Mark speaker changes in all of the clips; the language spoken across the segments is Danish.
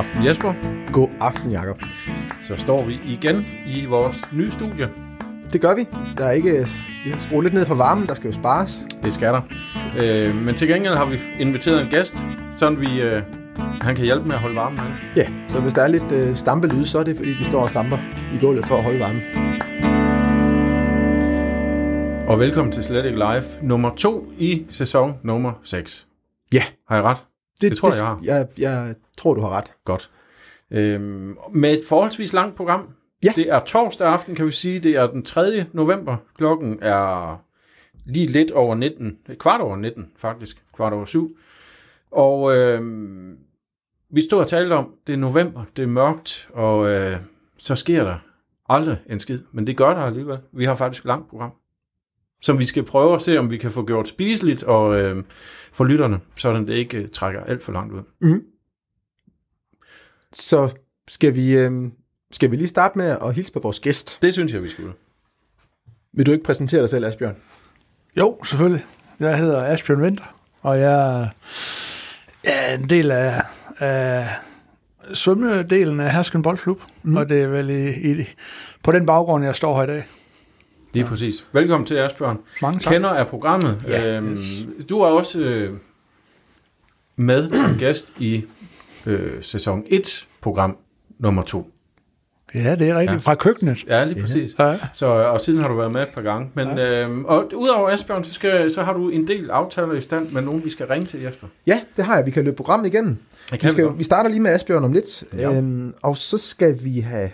Speaker 1: aften Jesper.
Speaker 2: God aften, Jacob.
Speaker 1: Så står vi igen i vores nye studie.
Speaker 2: Det gør vi. Der er ikke, vi har skruet lidt ned for varmen, der skal jo spares.
Speaker 1: Det skal der. Øh, men til gengæld har vi inviteret en gæst, sådan vi, øh, han kan hjælpe med at holde varmen herinde.
Speaker 2: Ja, så hvis der er lidt øh, stampelyd, så er det fordi, vi står og stamper i gulvet for at holde varmen.
Speaker 1: Og velkommen til Slet ikke Live nummer 2 i sæson nummer 6.
Speaker 2: Ja.
Speaker 1: Har jeg ret? Det tror jeg, jeg
Speaker 2: har. Jeg, jeg tror, du har ret.
Speaker 1: Godt. Øhm, med et forholdsvis langt program.
Speaker 2: Ja.
Speaker 1: Det er torsdag aften, kan vi sige. Det er den 3. november. Klokken er lige lidt over 19. Kvart over 19, faktisk. Kvart over 7. Og øhm, vi stod og talte om, det er november, det er mørkt, og øh, så sker der aldrig en skid. Men det gør der alligevel. Vi har faktisk et langt program som vi skal prøve at se, om vi kan få gjort spiseligt og øh, for lytterne, så det ikke øh, trækker alt for langt ud.
Speaker 2: Mm. Så skal vi, øh, skal vi lige starte med at hilse på vores gæst.
Speaker 1: Det synes jeg, vi skulle.
Speaker 2: Vil du ikke præsentere dig selv, Asbjørn?
Speaker 3: Jo, selvfølgelig. Jeg hedder Asbjørn Winter, og jeg er en del af, af svømmedelen af Hersken Boldklub, mm. og det er vel i, i, på den baggrund, jeg står her i dag.
Speaker 1: Lige ja. præcis. Velkommen til, Asbjørn.
Speaker 3: Mange tak.
Speaker 1: Kender af programmet.
Speaker 2: Ja,
Speaker 1: øhm, du er også øh, med som gæst i øh, sæson 1, program nummer 2.
Speaker 3: Ja, det er rigtigt. Ja. Fra køkkenet.
Speaker 1: Ja, lige præcis.
Speaker 3: Ja.
Speaker 1: Så, og siden har du været med et par gange. Men, ja. øhm, og udover Asbjørn, så, skal, så har du en del aftaler i stand med nogen, vi skal ringe til, Jesper.
Speaker 2: Ja, det har jeg. Vi kan løbe programmet igennem.
Speaker 1: Det kan
Speaker 2: vi, skal,
Speaker 1: vi,
Speaker 2: vi starter lige med Asbjørn om lidt.
Speaker 1: Ja.
Speaker 2: Øhm, og så skal vi have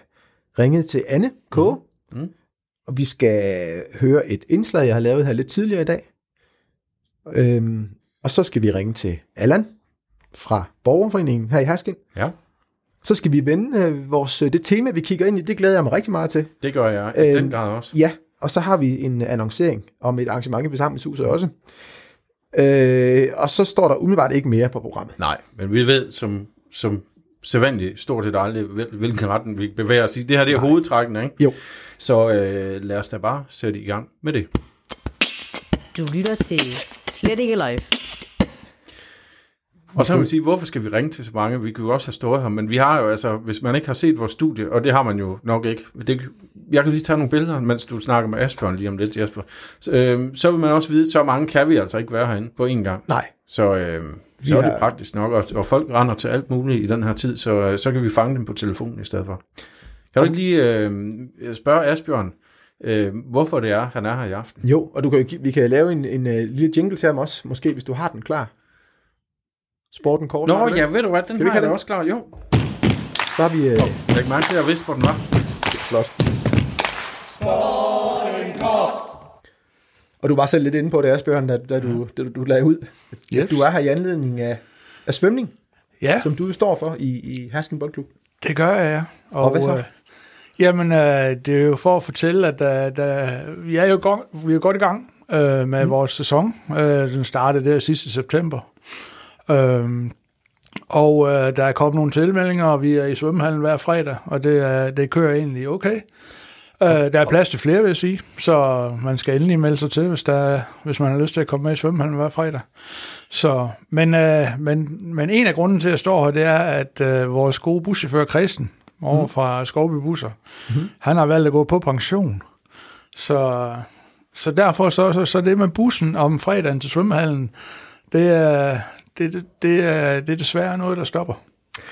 Speaker 2: ringet til Anne K. Mm.
Speaker 1: Mm.
Speaker 2: Og vi skal høre et indslag, jeg har lavet her lidt tidligere i dag. Øhm, og så skal vi ringe til Allan fra Borgerforeningen her i Haskin.
Speaker 1: Ja,
Speaker 2: Så skal vi vende øh, vores, øh, det tema, vi kigger ind i. Det glæder jeg mig rigtig meget til.
Speaker 1: det gør jeg i
Speaker 2: Øhm,
Speaker 1: den grad også.
Speaker 2: Ja, og så har vi en annoncering om et arrangement i forsamlingshuset også. Øh, og så står der umiddelbart ikke mere på programmet.
Speaker 1: Nej, men vi ved som, som sædvanligt stort set aldrig, hvil- hvilken retning vi bevæger os i. Det her det er
Speaker 2: Nej.
Speaker 1: hovedtrækkene, ikke?
Speaker 2: Jo.
Speaker 1: Så øh, lad os da bare sætte i gang med det.
Speaker 4: Du lytter til Slet ikke live.
Speaker 1: Og så kan man sige, hvorfor skal vi ringe til så mange? Vi kan jo også have stået her, men vi har jo altså, hvis man ikke har set vores studie, og det har man jo nok ikke. Det, jeg kan lige tage nogle billeder, mens du snakker med Asbjørn lige om lidt, Jesper. Så, øh, så vil man også vide, så mange kan vi altså ikke være herinde på én gang.
Speaker 2: Nej.
Speaker 1: Så, øh, så er det praktisk nok, og, og folk render til alt muligt i den her tid, så, øh, så kan vi fange dem på telefonen i stedet for. Kan du ikke lige øh, spørge Asbjørn, øh, hvorfor det er, han er her i aften?
Speaker 2: Jo, og du kan, vi kan lave en, en, en lille jingle til ham også, måske hvis du har den klar. Sporten kort.
Speaker 1: Nå, ja, ved du hvad, den
Speaker 2: Skal vi
Speaker 1: har
Speaker 2: ikke
Speaker 1: jeg
Speaker 2: den?
Speaker 1: også klar. Jo,
Speaker 2: Så har vi... Øh,
Speaker 1: læg mærke til, at jeg vidste, hvor den var.
Speaker 2: flot. Og du var selv lidt inde på det, Asbjørn, da, da, du, da du, lagde ud.
Speaker 3: Yes.
Speaker 2: Du er her i anledning af, af svømning,
Speaker 3: Ja,
Speaker 2: som du står for i, i Hasken Boldklub.
Speaker 3: det gør jeg, ja.
Speaker 2: Og hvad så?
Speaker 3: Øh, jamen, øh, det er jo for at fortælle, at øh, der, vi er jo godt, vi er godt i gang øh, med mm. vores sæson. Øh, den startede der sidste september. Øh, og øh, der er kommet nogle tilmeldinger, og vi er i svømmehallen hver fredag, og det, er, det kører egentlig okay. Øh, der er plads til flere, vil jeg sige, så man skal endelig melde sig til, hvis, der, er- hvis man har lyst til at komme med i svømmehallen hver fredag. Så, men, øh, men, men en af grunden til, at jeg står her, det er, at øh, vores gode buschauffør Christen, over mm. fra Skovby Busser, mm. han har valgt at gå på pension. Så, så derfor så, så, så det med bussen om fredagen til svømmehallen, det er, det, det, det, er, det er desværre noget, der stopper.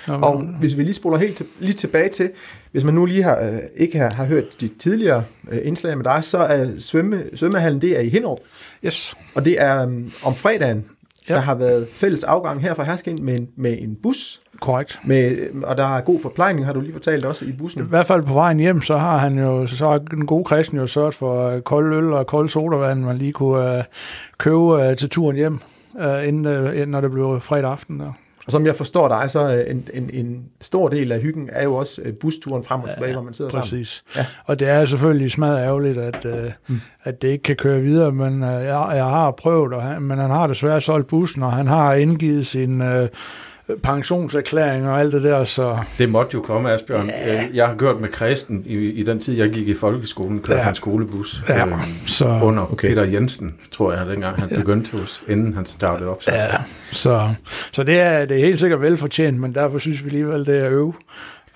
Speaker 3: Når
Speaker 2: Og
Speaker 3: man-
Speaker 2: hvis vi lige spoler helt til, lige tilbage til, hvis man nu lige har, øh, ikke har, har hørt de tidligere øh, indslag med dig, så er svømme, svømmehallen, det er i Hinderup.
Speaker 3: Yes.
Speaker 2: Og det er um, om fredagen. Ja. der har været fælles afgang her fra Herskind med en, med en bus,
Speaker 3: Korrekt.
Speaker 2: med, og der er god forplejning, har du lige fortalt også i
Speaker 3: I
Speaker 2: bussen.
Speaker 3: hvert fald på vejen hjem, så har han jo, så har den gode kristen jo sørget for øh, kold øl og kold sodavand, man lige kunne øh, købe øh, til turen hjem, øh, inden, øh, når det blev fredag aften. Der.
Speaker 2: Og som jeg forstår dig, så er en, en, en stor del af hyggen er jo også øh, busturen frem og tilbage, hvor man sidder sammen.
Speaker 3: Præcis.
Speaker 2: Ja.
Speaker 3: Og det er selvfølgelig smadret ærgerligt, at, øh, mm. at det ikke kan køre videre, men øh, jeg, jeg har prøvet, og han, men han har desværre solgt bussen, og han har indgivet sin, øh, øh, pensionserklæringer og alt det der, så
Speaker 1: Det måtte jo komme, Asbjørn. Ja. Jeg har gjort med Kristen i, i den tid, jeg gik i folkeskolen, kørte
Speaker 3: Ja.
Speaker 1: han skolebus.
Speaker 3: ja,
Speaker 1: øhm,
Speaker 3: så,
Speaker 1: under
Speaker 2: Okay.
Speaker 1: Peter Jensen, tror jeg, dengang han
Speaker 3: Ja.
Speaker 1: begyndte hos, inden han startede op. Så.
Speaker 3: ja, så, så det, er, det er helt sikkert velfortjent, men derfor synes vi alligevel, det er øve,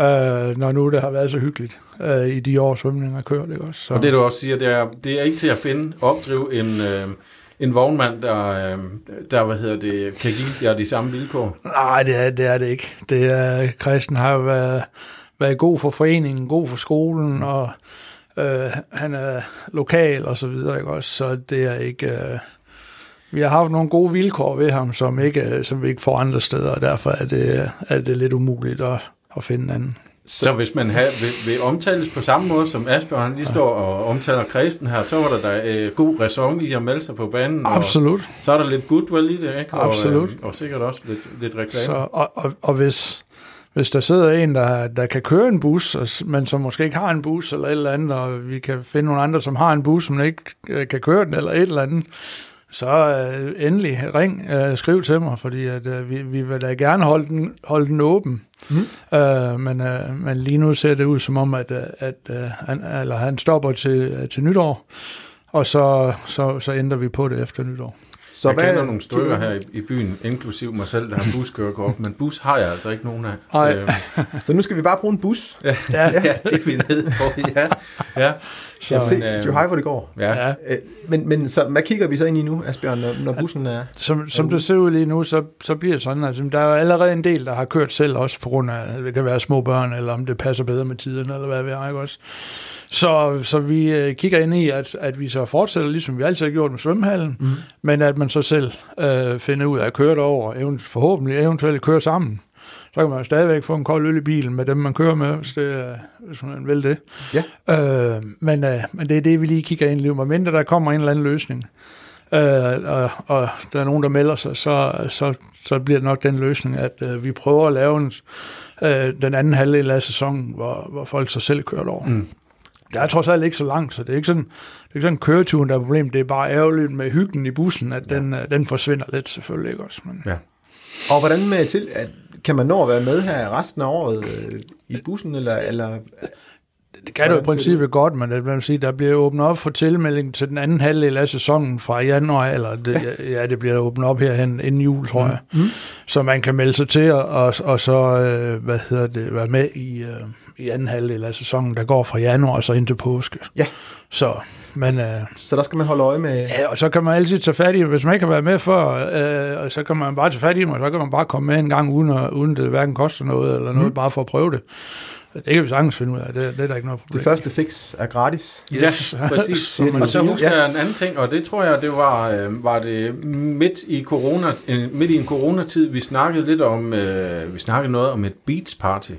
Speaker 3: øh, når nu det har været så hyggeligt øh, i de år, svømning har kørt, ikke også? Så,
Speaker 1: Og det du også siger, det er, det er ikke til at finde, opdrive en, øh, en vognmand, der, øh, der hvad hedder det, kan give jer de samme vilkår.
Speaker 3: Nej, det er, det er det ikke. Det er, Christian har været, været god for foreningen, god for skolen, og øh, han er lokal og så videre, ikke også? Så det er ikke... Øh, vi har haft nogle gode vilkår ved ham, som, ikke, som vi ikke får andre steder, og derfor er det, er det lidt umuligt at, at finde en anden.
Speaker 1: Så hvis man have, vil, vil omtales på samme måde, som Asbjørn han lige står og omtaler Kristen her, så var der da øh, god ræson i at melde sig på banen. Og
Speaker 3: Absolut.
Speaker 1: så er der lidt goodwill i det, ikke? Og,
Speaker 3: Absolut.
Speaker 1: øh, og sikkert også lidt, lidt reklame.
Speaker 3: Så, og, og, og hvis, hvis der sidder en, der, der kan køre en bus, og men som måske ikke har en bus eller et eller andet, og vi kan finde nogle andre, som har en bus, som ikke øh, kan køre den eller et eller andet, så øh, endelig ring, øh, skriv til mig, fordi at, øh, vi, vi vil da gerne holde den, holde den åben. Mm. Øh, men, øh, men lige nu ser det ud som om, at, øh, at øh, han, eller han stopper til, øh, til nytår, og så, så, så ændrer vi på det efter nytår.
Speaker 2: Så
Speaker 1: jeg
Speaker 2: hvad-
Speaker 1: kender nogle stykker her i, i byen, inklusiv mig selv, der har buskørekort, men bus har jeg altså ikke nogen af. Øhm,
Speaker 2: Så nu skal vi bare bruge en bus.
Speaker 1: ja, ja, ja, det er vi nede på, ja. ja.
Speaker 2: Så, jeg se,
Speaker 1: øh,
Speaker 2: jo hej, hvor det går.
Speaker 1: ja.
Speaker 3: Ja.
Speaker 2: Øh, Men, men så, hvad kigger vi så ind i nu, Asbjørn, når, når bussen er...
Speaker 3: Som, som det ser ud lige nu, så, så bliver det sådan, altså, der er jo allerede en del, der har kørt selv også, på grund af, det kan være små børn, eller om det passer bedre med tiden, eller hvad ved jeg, ikke også? Så, så vi øh, kigger ind i, at, at vi så fortsætter, ligesom vi altid har gjort med svømmehallen, mm. men at man så selv øh, finder ud af at køre derover, event, forhåbentlig eventuelt køre sammen. Så kan man stadigvæk få en kold øl i bilen med dem, man kører med, hvis, det, hvis man vil det.
Speaker 2: Ja.
Speaker 3: Øh, men, øh, men det er det, vi lige kigger ind i, og mindre der kommer en eller anden løsning, øh, og, og der er nogen, der melder sig, så, så, så bliver det nok den løsning, at øh, vi prøver at lave en, øh, den anden halvdel af sæsonen, hvor, hvor folk så selv kører over.
Speaker 1: Mm.
Speaker 3: Der er trods alt ikke så langt, så det er ikke sådan, det er ikke sådan køreturen, der er problemet. Det er bare ærgerligt med hyggen i bussen, at ja. den, øh, den forsvinder lidt selvfølgelig ikke også. Men,
Speaker 1: Ja.
Speaker 2: Og hvordan med til, at, kan man nå at være med her resten af året øh, i bussen, eller, eller
Speaker 3: Det kan du i princippet godt, men det vil sige, der bliver åbnet op for tilmelding til den anden halvdel af sæsonen fra januar, eller det, ja. ja, det bliver åbnet op herhen inden jul, tror jeg. Mm. Så man kan melde sig til, og, og, og så, øh, hvad hedder det, være med i, øh, i anden halvdel af sæsonen, der går fra januar og så ind til påske.
Speaker 2: Ja.
Speaker 3: Så, men... Øh,
Speaker 2: så der skal man holde øje med...
Speaker 3: Ja, og så kan man altid tage fat i, hvis man ikke har været med før, øh, og så kan man bare tage fat i mig, og så kan man bare komme med en gang, uden, at, uden det hverken koster noget eller noget, mm. bare for at prøve det. Det kan vi sagtens finde ud af, det, det er der ikke noget problem.
Speaker 2: Det første fix er gratis.
Speaker 3: Yes.
Speaker 1: Ja, præcis. Og så husker
Speaker 2: Ja.
Speaker 1: jeg en anden ting, og det tror jeg, det var, øh, var det midt i corona, øh, midt i en coronatid, vi snakkede lidt om, øh, vi snakkede noget om et beach party.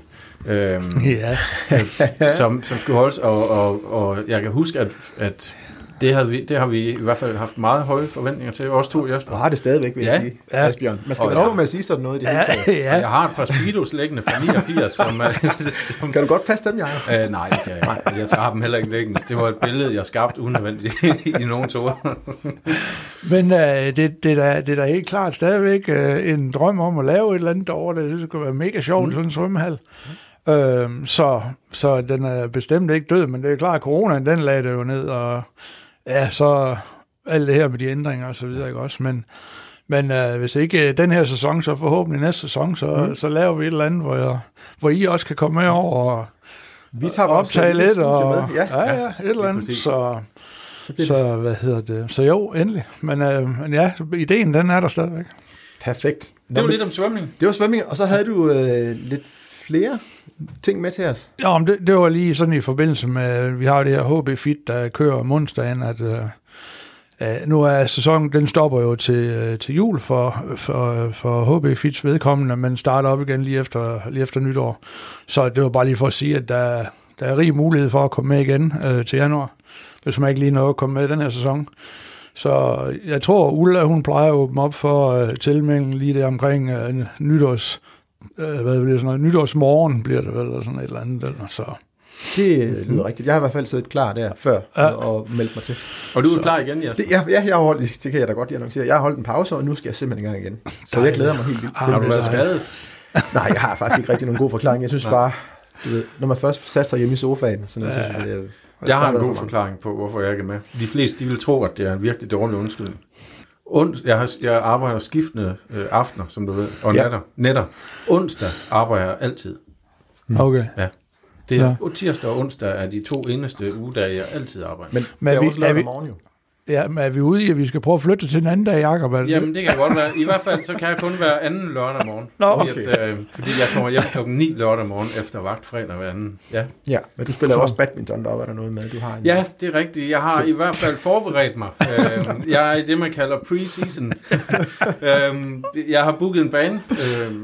Speaker 1: Øh,
Speaker 3: Ja,
Speaker 1: som, som skulle holdes, og, og, og jeg kan huske, at, at det, havde vi, det har vi i hvert fald haft meget høje forventninger til, også to Jesper.
Speaker 2: Du har det stadigvæk, vil jeg
Speaker 1: Ja.
Speaker 2: sige,
Speaker 3: Ja.
Speaker 2: Asbjørn. Man skal
Speaker 1: Og
Speaker 2: være over med at sige sådan noget i det hele
Speaker 3: ja,
Speaker 2: taget.
Speaker 1: Og
Speaker 3: ja.
Speaker 1: jeg har et par speedos liggende fra 89, som, som
Speaker 2: Kan du godt passe dem, Jacob?
Speaker 1: Øh, nej, det jeg ikke. Jeg tager dem heller ikke liggende. Det var et billede, jeg skabte unødvendigt i nogen ture.
Speaker 3: Men øh, det, det, er da, det er da helt klart stadigvæk øh, en drøm om at lave et eller andet derovre. Det skulle være mega sjovt, mm. sådan en svømmehal. Øh, så, så den er bestemt ikke død, men det er klart, at coronaen, den lagde det jo ned, og ja, så alt det her med de ændringer og så videre, ikke også? Men, men øh, hvis ikke øh, den her sæson, så forhåbentlig næste sæson, så, mm. så laver vi et eller andet, hvor, jeg, hvor I også kan komme med over og
Speaker 2: Vi tager vores
Speaker 3: optage
Speaker 2: lille
Speaker 3: lidt, og
Speaker 2: med. Ja,
Speaker 3: ja, ja, et eller andet.
Speaker 1: præcis.
Speaker 3: Så,
Speaker 2: så det
Speaker 3: så hvad hedder det? Så jo, endelig. Men, øh, men ja, ideen den er der stadigvæk.
Speaker 2: perfekt. Nå,
Speaker 1: Det var
Speaker 2: men-
Speaker 1: lidt om svømning.
Speaker 2: det var svømning, og så havde du øh, lidt flere ting med til os.
Speaker 3: Ja, men det, det var lige sådan i forbindelse med, vi har det her HB Fit, der kører om onsdagen, at øh, øh, nu er sæsonen, den stopper jo til, øh, til jul for, for, for HB Fits vedkommende, men starter op igen lige efter, lige efter nytår. Så det var bare lige for at sige, at der, der er rig mulighed for at komme med igen øh, til januar, hvis man ikke lige når at komme med den her sæson. Så jeg tror, Ulla, hun plejer at åbne op for øh, tilmeldingen lige der omkring øh, nytårs, øh, hvad bliver det sådan noget, nytårsmorgen bliver det vel, eller sådan et eller andet. Eller, så.
Speaker 2: Det lyder rigtigt. Jeg har i hvert fald siddet klar der før
Speaker 3: Ja.
Speaker 2: ja. og meldt mig til.
Speaker 1: Og du er klar igen, Jesper?
Speaker 2: Det, ja, ja, jeg har holdt, det kan jeg da godt lige annoncere. Jeg har holdt en pause, og nu skal jeg simpelthen i gang igen. Så jeg glæder mig helt vildt til
Speaker 1: Har du
Speaker 2: det.
Speaker 1: været skadet?
Speaker 2: Nej, jeg har faktisk ikke rigtig nogen god forklaring. Jeg synes bare, du ved, når man først satte sig hjemme i sofaen, så noget, synes jeg, det, er-
Speaker 1: Jeg har en god forklaring på, hvorfor jeg ikke er med. De fleste de vil tro, at det er en virkelig dårlig undskyldning. Und, jeg, har, jeg arbejder skiftende øh, aftener, som du ved, og
Speaker 2: Ja.
Speaker 1: natter. Netter. Onsdag arbejder jeg altid.
Speaker 3: Okay.
Speaker 1: Det er
Speaker 3: Ja.
Speaker 1: ja. tirsdag og onsdag er de to eneste ugedage, jeg altid arbejder.
Speaker 2: Men,
Speaker 3: Men
Speaker 2: det er
Speaker 3: vi-
Speaker 2: også
Speaker 3: er
Speaker 2: lørdag
Speaker 3: vi-
Speaker 2: morgen jo.
Speaker 3: Ja, men er vi ude i, at vi skal prøve at flytte til en anden dag, Jacob? Det
Speaker 1: Jamen, det kan godt være. I hvert fald, så kan jeg kun være anden lørdag morgen.
Speaker 3: Nå,
Speaker 1: fordi,
Speaker 2: okay.
Speaker 1: at, øh, fordi jeg kommer hjem klokken 9 lørdag morgen efter vagt fredag hver anden. Ja.
Speaker 2: Ja, men du spiller også badminton deroppe, er der noget med, du har en...
Speaker 1: ja, det er rigtigt. Jeg har i hvert fald forberedt mig. øh, jeg er i det, man kalder pre-season. øh, jeg har booket en bane, øh,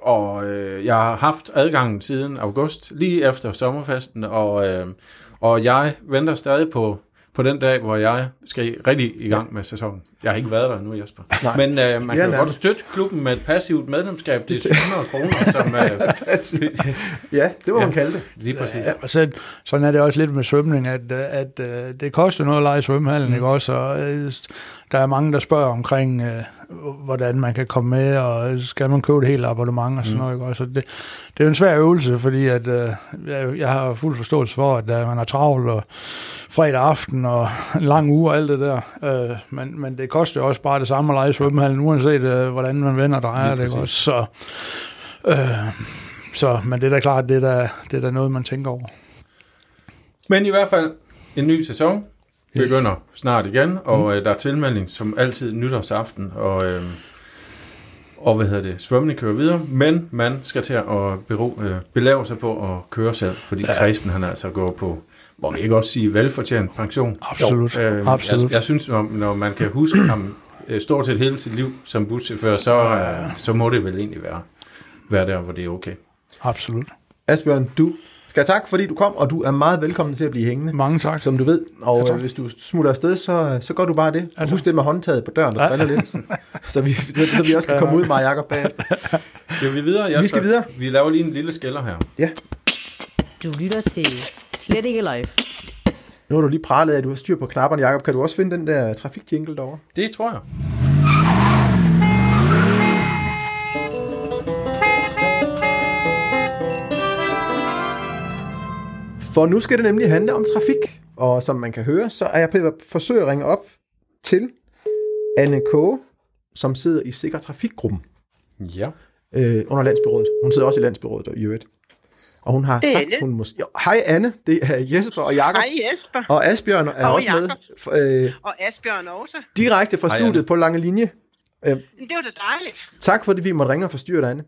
Speaker 1: og øh, jeg har haft adgangen siden august, lige efter sommerfesten, og, øh, og jeg venter stadig på, på den dag, hvor jeg skal rigtig i gang med sæsonen. Jeg har ikke været der nu, Jesper.
Speaker 2: Nej.
Speaker 1: Men øh, man
Speaker 2: Ja,
Speaker 1: kan jo godt støtte klubben med et passivt medlemskab. Det er 700 kroner, som øh,
Speaker 2: ja, det må
Speaker 1: Ja.
Speaker 2: man kalde det.
Speaker 1: lige præcis.
Speaker 3: Ja, og så, sådan er det også lidt med svømning, at, øh, at, at det koster noget at lege i svømmehallen, mm. ikke også? Og øh, der er mange, der spørger omkring, øh, hvordan man kan komme med, og skal man købe et helt abonnement og sådan mm. noget, ikke også? Og det, det er jo en svær øvelse, fordi at, øh, jeg, jeg har fuld forståelse for, at øh, man har travlt, og fredag aften, og en lang uge og alt det der. Øh, men, men det koster jo også bare det samme at lege i svømmehallen, uanset øh, hvordan man vender og drejer det, også? Så, øh, så, men det er da klart, det er da, det er da noget, man tænker over.
Speaker 1: Men i hvert fald, en ny sæson begynder snart igen, og øh, der er tilmelding som altid nytårsaften, og, øh, og hvad hedder det, svømning kører videre, men man skal til at bero, øh, belave sig på at køre selv, fordi ja. Christen han altså går på, må vi ikke også sige, velfortjent pension.
Speaker 3: Absolut,
Speaker 1: Øh,
Speaker 3: absolut.
Speaker 1: Jeg, jeg synes, når, når man kan huske ham øh, stort set hele sit liv som buschauffør, så, øh, så må det vel egentlig være, være der, hvor det er okay.
Speaker 3: Absolut.
Speaker 2: Asbjørn, du skal tak, fordi du kom, og du er meget velkommen til at blive hængende,
Speaker 3: Mange tak.
Speaker 2: som du ved. Og
Speaker 3: Ja, tak.
Speaker 2: hvis du smutter afsted, så, så gør du bare det. Og husk det med håndtaget på døren, der
Speaker 3: Ja.
Speaker 2: lidt. Så vi, så, så vi også kan komme ud med Jacob bagefter.
Speaker 1: Skal vi videre? Jesper?
Speaker 2: Vi skal videre.
Speaker 1: Vi laver lige en lille skiller her.
Speaker 2: Ja,
Speaker 4: Du lytter til Slet ikke live.
Speaker 2: nu har du lige pralet af, at du har styr på knapperne, Jacob. Kan du også finde den der trafikjingle derovre?
Speaker 1: Det tror jeg.
Speaker 2: For nu skal det nemlig handle om trafik. Og som man kan høre, så er jeg på forsøg at ringe op til Anne K., som sidder i Sikker Trafikgruppen
Speaker 1: Ja.
Speaker 2: øh, under landsbyrådet. Hun sidder også i landsbyrådet i øvrigt. Og hun har
Speaker 5: Det
Speaker 2: sagt,
Speaker 5: Anne.
Speaker 2: hun måske... Jo, hej Anne, det er Jesper og Jakob.
Speaker 5: Hej Jesper.
Speaker 2: Og Asbjørn er
Speaker 5: Og
Speaker 2: også
Speaker 5: Jakob.
Speaker 2: med. Øh,
Speaker 5: Og Asbjørn også.
Speaker 2: direkte fra
Speaker 1: Hej,
Speaker 2: studiet
Speaker 1: Anne.
Speaker 2: på Lange Linje.
Speaker 5: Det var da dejligt.
Speaker 2: Tak fordi vi måtte ringe og forstyrre dig, Anne.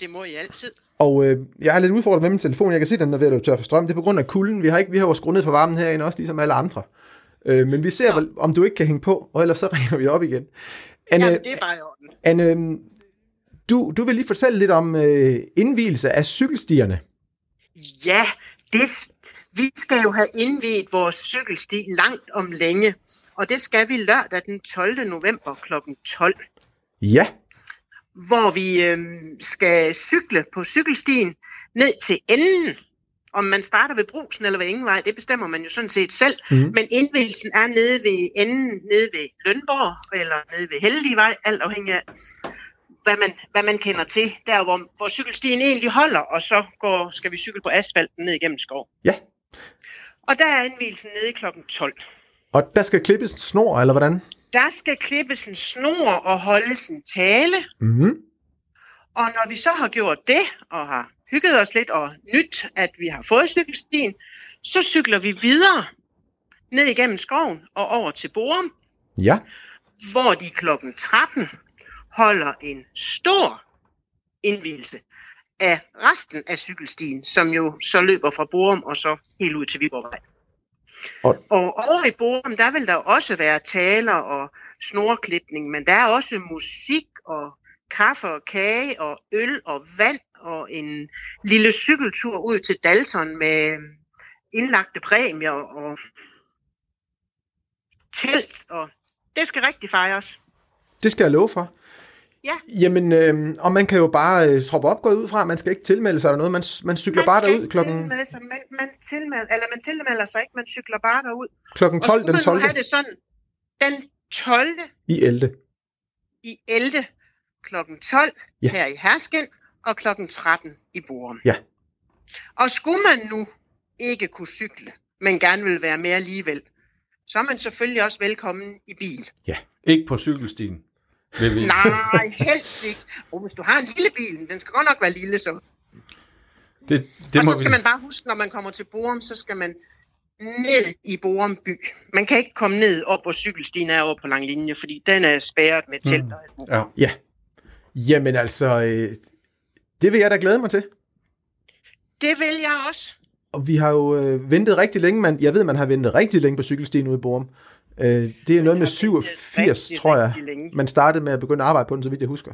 Speaker 5: Det må I altid.
Speaker 2: Og øh, jeg er lidt udfordret med min telefon. Jeg kan se, at den er ved at løbe tør for strøm. Det er på grund af kulden. Vi har ikke vi har jo skruet ned for varmen herinde, også ligesom alle andre. Øh, men vi ser,
Speaker 5: Nå.
Speaker 2: vel, om du ikke kan hænge på, og ellers så ringer vi op igen. Anne,
Speaker 5: Jamen, det er bare i orden.
Speaker 2: Anne øh, du, du vil lige fortælle lidt om øh, indvielse af cykelstierne.
Speaker 5: Ja, det, vi skal jo have indviet vores cykelsti langt om længe. Og det skal vi lørdag den 12. november kl. 12.
Speaker 2: Ja,
Speaker 5: Hvor vi øh, skal cykle på cykelstien ned til enden. Om man starter ved Brusen eller ved Ingevej, det bestemmer man jo sådan set selv.
Speaker 2: Mhm.
Speaker 5: Men indvielsen er nede ved enden, nede ved Lønborg, eller nede ved Heldigvej, alt afhængig af, hvad man, hvad man kender til. Der, hvor, hvor cykelstien egentlig holder, og så går, skal vi cykle på asfalten ned igennem skov.
Speaker 2: Ja.
Speaker 5: Og der er indvielsen nede klokken 12.
Speaker 2: og der skal klippes en snor, eller hvordan?
Speaker 5: Der skal klippes en snor og holdes en tale.
Speaker 2: Mm-hmm.
Speaker 5: Og når vi så har gjort det, og har hygget os lidt og nyt, at vi har fået cykelstien, så cykler vi videre ned igennem skoven og over til Borum,
Speaker 2: Ja,
Speaker 5: hvor de klokken 13 holder en stor indvielse af resten af cykelstien, som jo så løber fra Borum og så helt ud til Viborgvej.
Speaker 2: Og-
Speaker 5: Og over i Borum, der vil der også være taler og snorklipning, men der er også musik og kaffe og kage og øl og vand og en lille cykeltur ud til Dalton med indlagte præmier og telt, og det skal rigtig fejres.
Speaker 2: det skal jeg love for. Jamen, øh, og man kan jo bare øh, troppe op, gå ud fra, man skal ikke tilmelde sig eller noget, man, man cykler
Speaker 5: Man
Speaker 2: bare
Speaker 5: skal
Speaker 2: derud
Speaker 5: ikke
Speaker 2: klokken,
Speaker 5: tilmelde sig, Man, man, tilmelder, eller man tilmelder sig ikke, man cykler bare derud.
Speaker 2: klokken
Speaker 5: Og
Speaker 2: 12
Speaker 5: skulle
Speaker 2: den
Speaker 5: man
Speaker 2: 12.
Speaker 5: nu have det sådan, den 12.
Speaker 2: i Elde.
Speaker 5: i 11 klokken 12
Speaker 2: Ja.
Speaker 5: ja. her i Hersken og klokken 13 i Borum.
Speaker 2: Ja.
Speaker 5: Og skulle man nu ikke kunne cykle, men gerne vil være med alligevel, så er man selvfølgelig også velkommen i bil.
Speaker 1: Ikke på cykelstien. Vil vi.
Speaker 5: Nej, helst ikke. Og hvis du har en lille bil, den skal godt nok være lille så.
Speaker 1: Det,
Speaker 5: Det og
Speaker 1: må
Speaker 5: så skal
Speaker 1: vi.
Speaker 5: man bare huske, når man kommer til Borum, så skal man ned i Borum by. Man kan ikke komme ned op, hvor cykelstien er over på lang linje, fordi den er spærret med telt og alt muligt.
Speaker 1: Ja.
Speaker 2: Ja. Jamen altså, øh, det vil jeg da glæde mig til.
Speaker 5: Det vil jeg også.
Speaker 2: Og vi har jo øh, ventet rigtig længe, man, jeg ved, man har ventet rigtig længe på cykelstien ude i Borum. Øh, det er noget med
Speaker 5: har ventet
Speaker 2: 87,
Speaker 5: rigtig,
Speaker 2: tror jeg.
Speaker 5: længe.
Speaker 2: Man startede med at begynde at arbejde på den, så vidt jeg husker.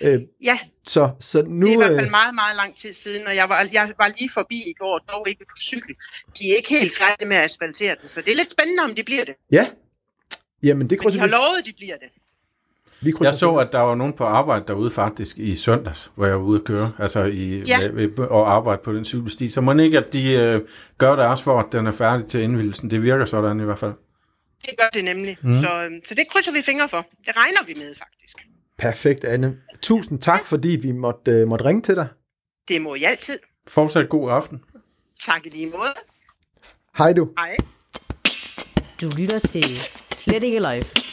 Speaker 2: Øh,
Speaker 5: Ja,
Speaker 2: så, så nu...
Speaker 5: det er i hvert
Speaker 2: øh,
Speaker 5: fald meget, meget lang tid siden, og jeg var, jeg var lige forbi i går, dog ikke på cykel. De er ikke helt færdige med at asfaltere den, så det er lidt spændende, om de bliver det.
Speaker 2: Ja. Jamen, det
Speaker 5: Men de
Speaker 2: krydser
Speaker 5: har
Speaker 2: vi,
Speaker 5: lovet, at de bliver det.
Speaker 2: vi
Speaker 1: Jeg så, at der var nogen på arbejde derude faktisk i søndags, hvor jeg var ude at køre, altså i,
Speaker 5: Ja.
Speaker 1: og arbejde på den cykelsti. Så må ikke, at de øh, gør deres for, at den er færdig til indvielsen. Det virker sådan i hvert fald.
Speaker 5: Det gør det nemlig. Mm. Så, øhm, så det krydser vi fingre for. Det regner vi med, faktisk.
Speaker 2: Perfekt, Anne. Tusind tak, fordi vi måtte, øh, måtte ringe til dig.
Speaker 5: Det må I altid.
Speaker 1: Fortsat god aften.
Speaker 5: Tak i lige måde.
Speaker 2: Hej du.
Speaker 5: Hej.
Speaker 4: Du lytter til Slet ikke live.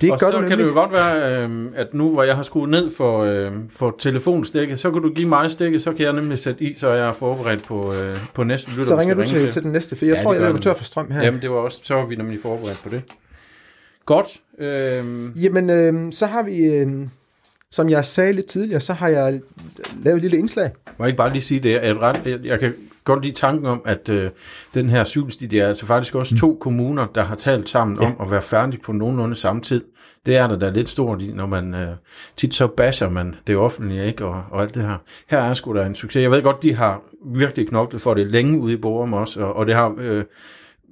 Speaker 2: Det
Speaker 1: og
Speaker 2: gør
Speaker 1: så
Speaker 2: du
Speaker 1: kan
Speaker 2: nemlig.
Speaker 1: det jo godt være, øh, at nu hvor jeg har skruet ned for, øh, for telefonstikket, så kan du give mig stikket, så kan jeg nemlig sætte i, så jeg er forberedt på, øh, på næste lytter,
Speaker 2: Så ringer du
Speaker 1: ringe
Speaker 2: til, til den næste, for jeg
Speaker 1: Ja,
Speaker 2: tror, jeg
Speaker 1: du.
Speaker 2: tør for strøm her.
Speaker 1: Jamen det var også, så var vi nemlig forberedt på det. Godt. Øh,
Speaker 2: Jamen, øh, så har vi, øh, som jeg sagde lidt tidligere, så har jeg lavet et lille indslag.
Speaker 1: Må jeg ikke bare lige sige det? At ret, jeg, jeg kan godt lide tanken om, at øh, den her cykelsti, det er altså faktisk også to kommuner, der har talt sammen
Speaker 2: Ja.
Speaker 1: om at være færdige på nogenlunde samme tid. Det er der da lidt stort i, når man øh, tit så basher man det offentlige, ikke? Og, og alt det her. Her er sgu da en succes. Jeg ved godt, de har virkelig knoklet for det længe ude i Borum også, og, og det har... Øh,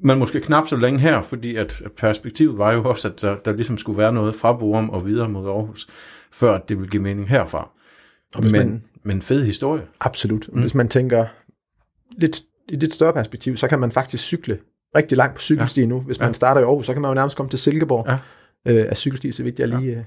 Speaker 1: men måske knap så længe her, fordi at perspektivet var jo også, at der, der ligesom skulle være noget fra Borum og videre mod Aarhus, før det ville give mening herfra. Men,
Speaker 2: man-
Speaker 1: men fed historie.
Speaker 2: Absolut. Mm. Hvis man tænker lidt, i et lidt større perspektiv, så kan man faktisk cykle rigtig langt på cykelsti ja. nu. Hvis man
Speaker 1: Ja.
Speaker 2: starter i Aarhus, så kan man jo nærmest komme til Silkeborg
Speaker 1: Ja.
Speaker 2: øh, af cykelsti, så vidt jeg lige øh,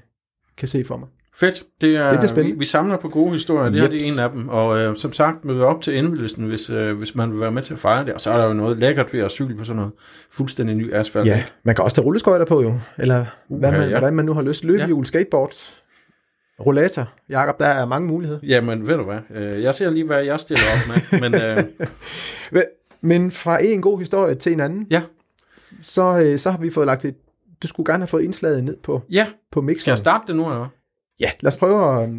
Speaker 2: kan se for mig.
Speaker 1: Fedt. Det, er,
Speaker 2: Det bliver spændende.
Speaker 1: Vi, vi samler på gode historier. Det her det er en af dem. Og øh, som sagt, møde op til indvidelsen, hvis, øh, hvis man vil være med til at fejre det. Og så er der jo noget lækkert ved at cykle på sådan noget fuldstændig ny asfalt.
Speaker 2: Ja, man kan også tage rulleskøjter på jo, eller hvad man,
Speaker 1: ja.
Speaker 2: hvordan man nu har lyst. Løbehjul, skateboard, rollator. Jakob, der er mange muligheder.
Speaker 1: Jamen, ved du hvad? Øh, jeg ser lige, hvad jeg stiller op med. Men øh,
Speaker 2: Men fra en god historie til en anden,
Speaker 1: ja,
Speaker 2: så, øh, så har vi fået lagt et... Du skulle gerne have fået indslaget ned på,
Speaker 1: ja.
Speaker 2: på
Speaker 1: Skal
Speaker 2: mixeren.
Speaker 1: jeg starte det nu, eller?
Speaker 2: Ja, lad os prøve at...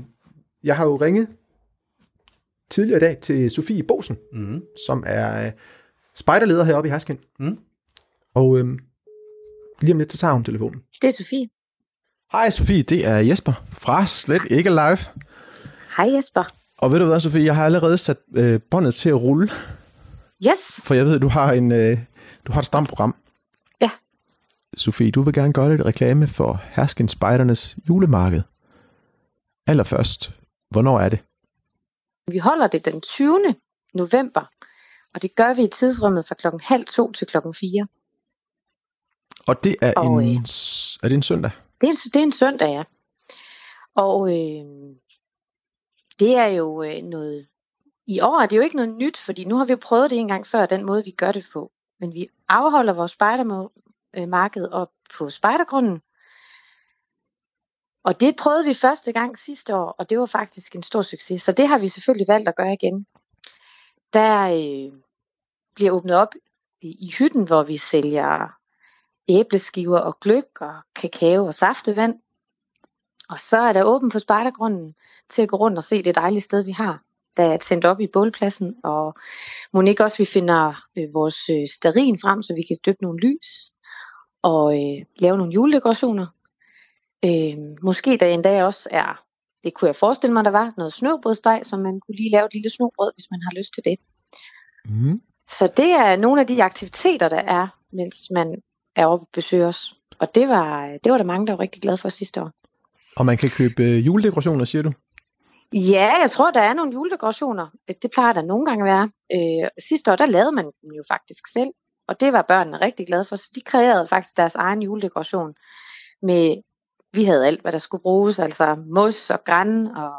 Speaker 2: Jeg har jo ringet tidligere i dag til Sofie Bosen,
Speaker 1: Mm.
Speaker 2: som er øh, spejderleder heroppe i Hasken.
Speaker 1: Mm.
Speaker 2: Og øh, lige om lidt, så tager hun telefonen.
Speaker 6: Det er Sofie.
Speaker 7: Hej Sofie, det er Jesper fra Slet Ikke Live.
Speaker 6: Hej Jesper.
Speaker 7: Og ved du hvad, Sofie, jeg har allerede sat øh, båndet til at rulle,
Speaker 6: Yes.
Speaker 7: for jeg ved, du har en øh, du har et stramt program.
Speaker 6: Ja.
Speaker 7: Sofie, du vil gerne gøre lidt reklame for Hersken Spejdernes julemarked. Allerførst, hvornår er det?
Speaker 6: Vi holder det den 20. november, og det gør vi i tidsrummet fra klokken halv to til klokken 4.
Speaker 7: Og det er,
Speaker 6: Og,
Speaker 7: en,
Speaker 6: øh,
Speaker 7: er det en søndag?
Speaker 6: Det er, en, det er en søndag, ja. Og øh, det er jo øh, noget... I år er det jo ikke noget nyt, fordi nu har vi jo prøvet det en gang før, den måde vi gør det på. Men vi afholder vores spejdermarked op på spejdergrunden. Og det prøvede vi første gang sidste år, og det var faktisk en stor succes. Så det har vi selvfølgelig valgt at gøre igen. Der øh, bliver åbnet op i hytten, hvor vi sælger æbleskiver og gløk og kakao og saftevand. Og så er der åben på spejdergrunden til at gå rundt og se det dejlige sted, vi har. Der er tændt op i bålpladsen, og Monique også, vi finder øh, vores øh, sterin frem, så vi kan døbe nogle lys og øh, lave nogle juledekorationer. Øh, måske der en dag også er, det kunne jeg forestille mig, der var noget snøbrødsteg, som man kunne lige lave et lille snobrød, hvis man har lyst til det.
Speaker 7: Mm.
Speaker 6: Så det er nogle af de aktiviteter, der er, mens man er oppe og besøger os. Og det var, det var der mange, der var rigtig glade for sidste år.
Speaker 2: Og man kan købe øh, juledekorationer, siger du?
Speaker 6: Ja, jeg tror, der er nogle juledekorationer. Det plejer der nogle gange at være. Øh, sidste år, der lavede man dem jo faktisk selv, og det var børnene rigtig glade for, så de kreerede faktisk deres egen juledekoration. Med, vi havde alt, hvad der skulle bruges, altså mos og græn og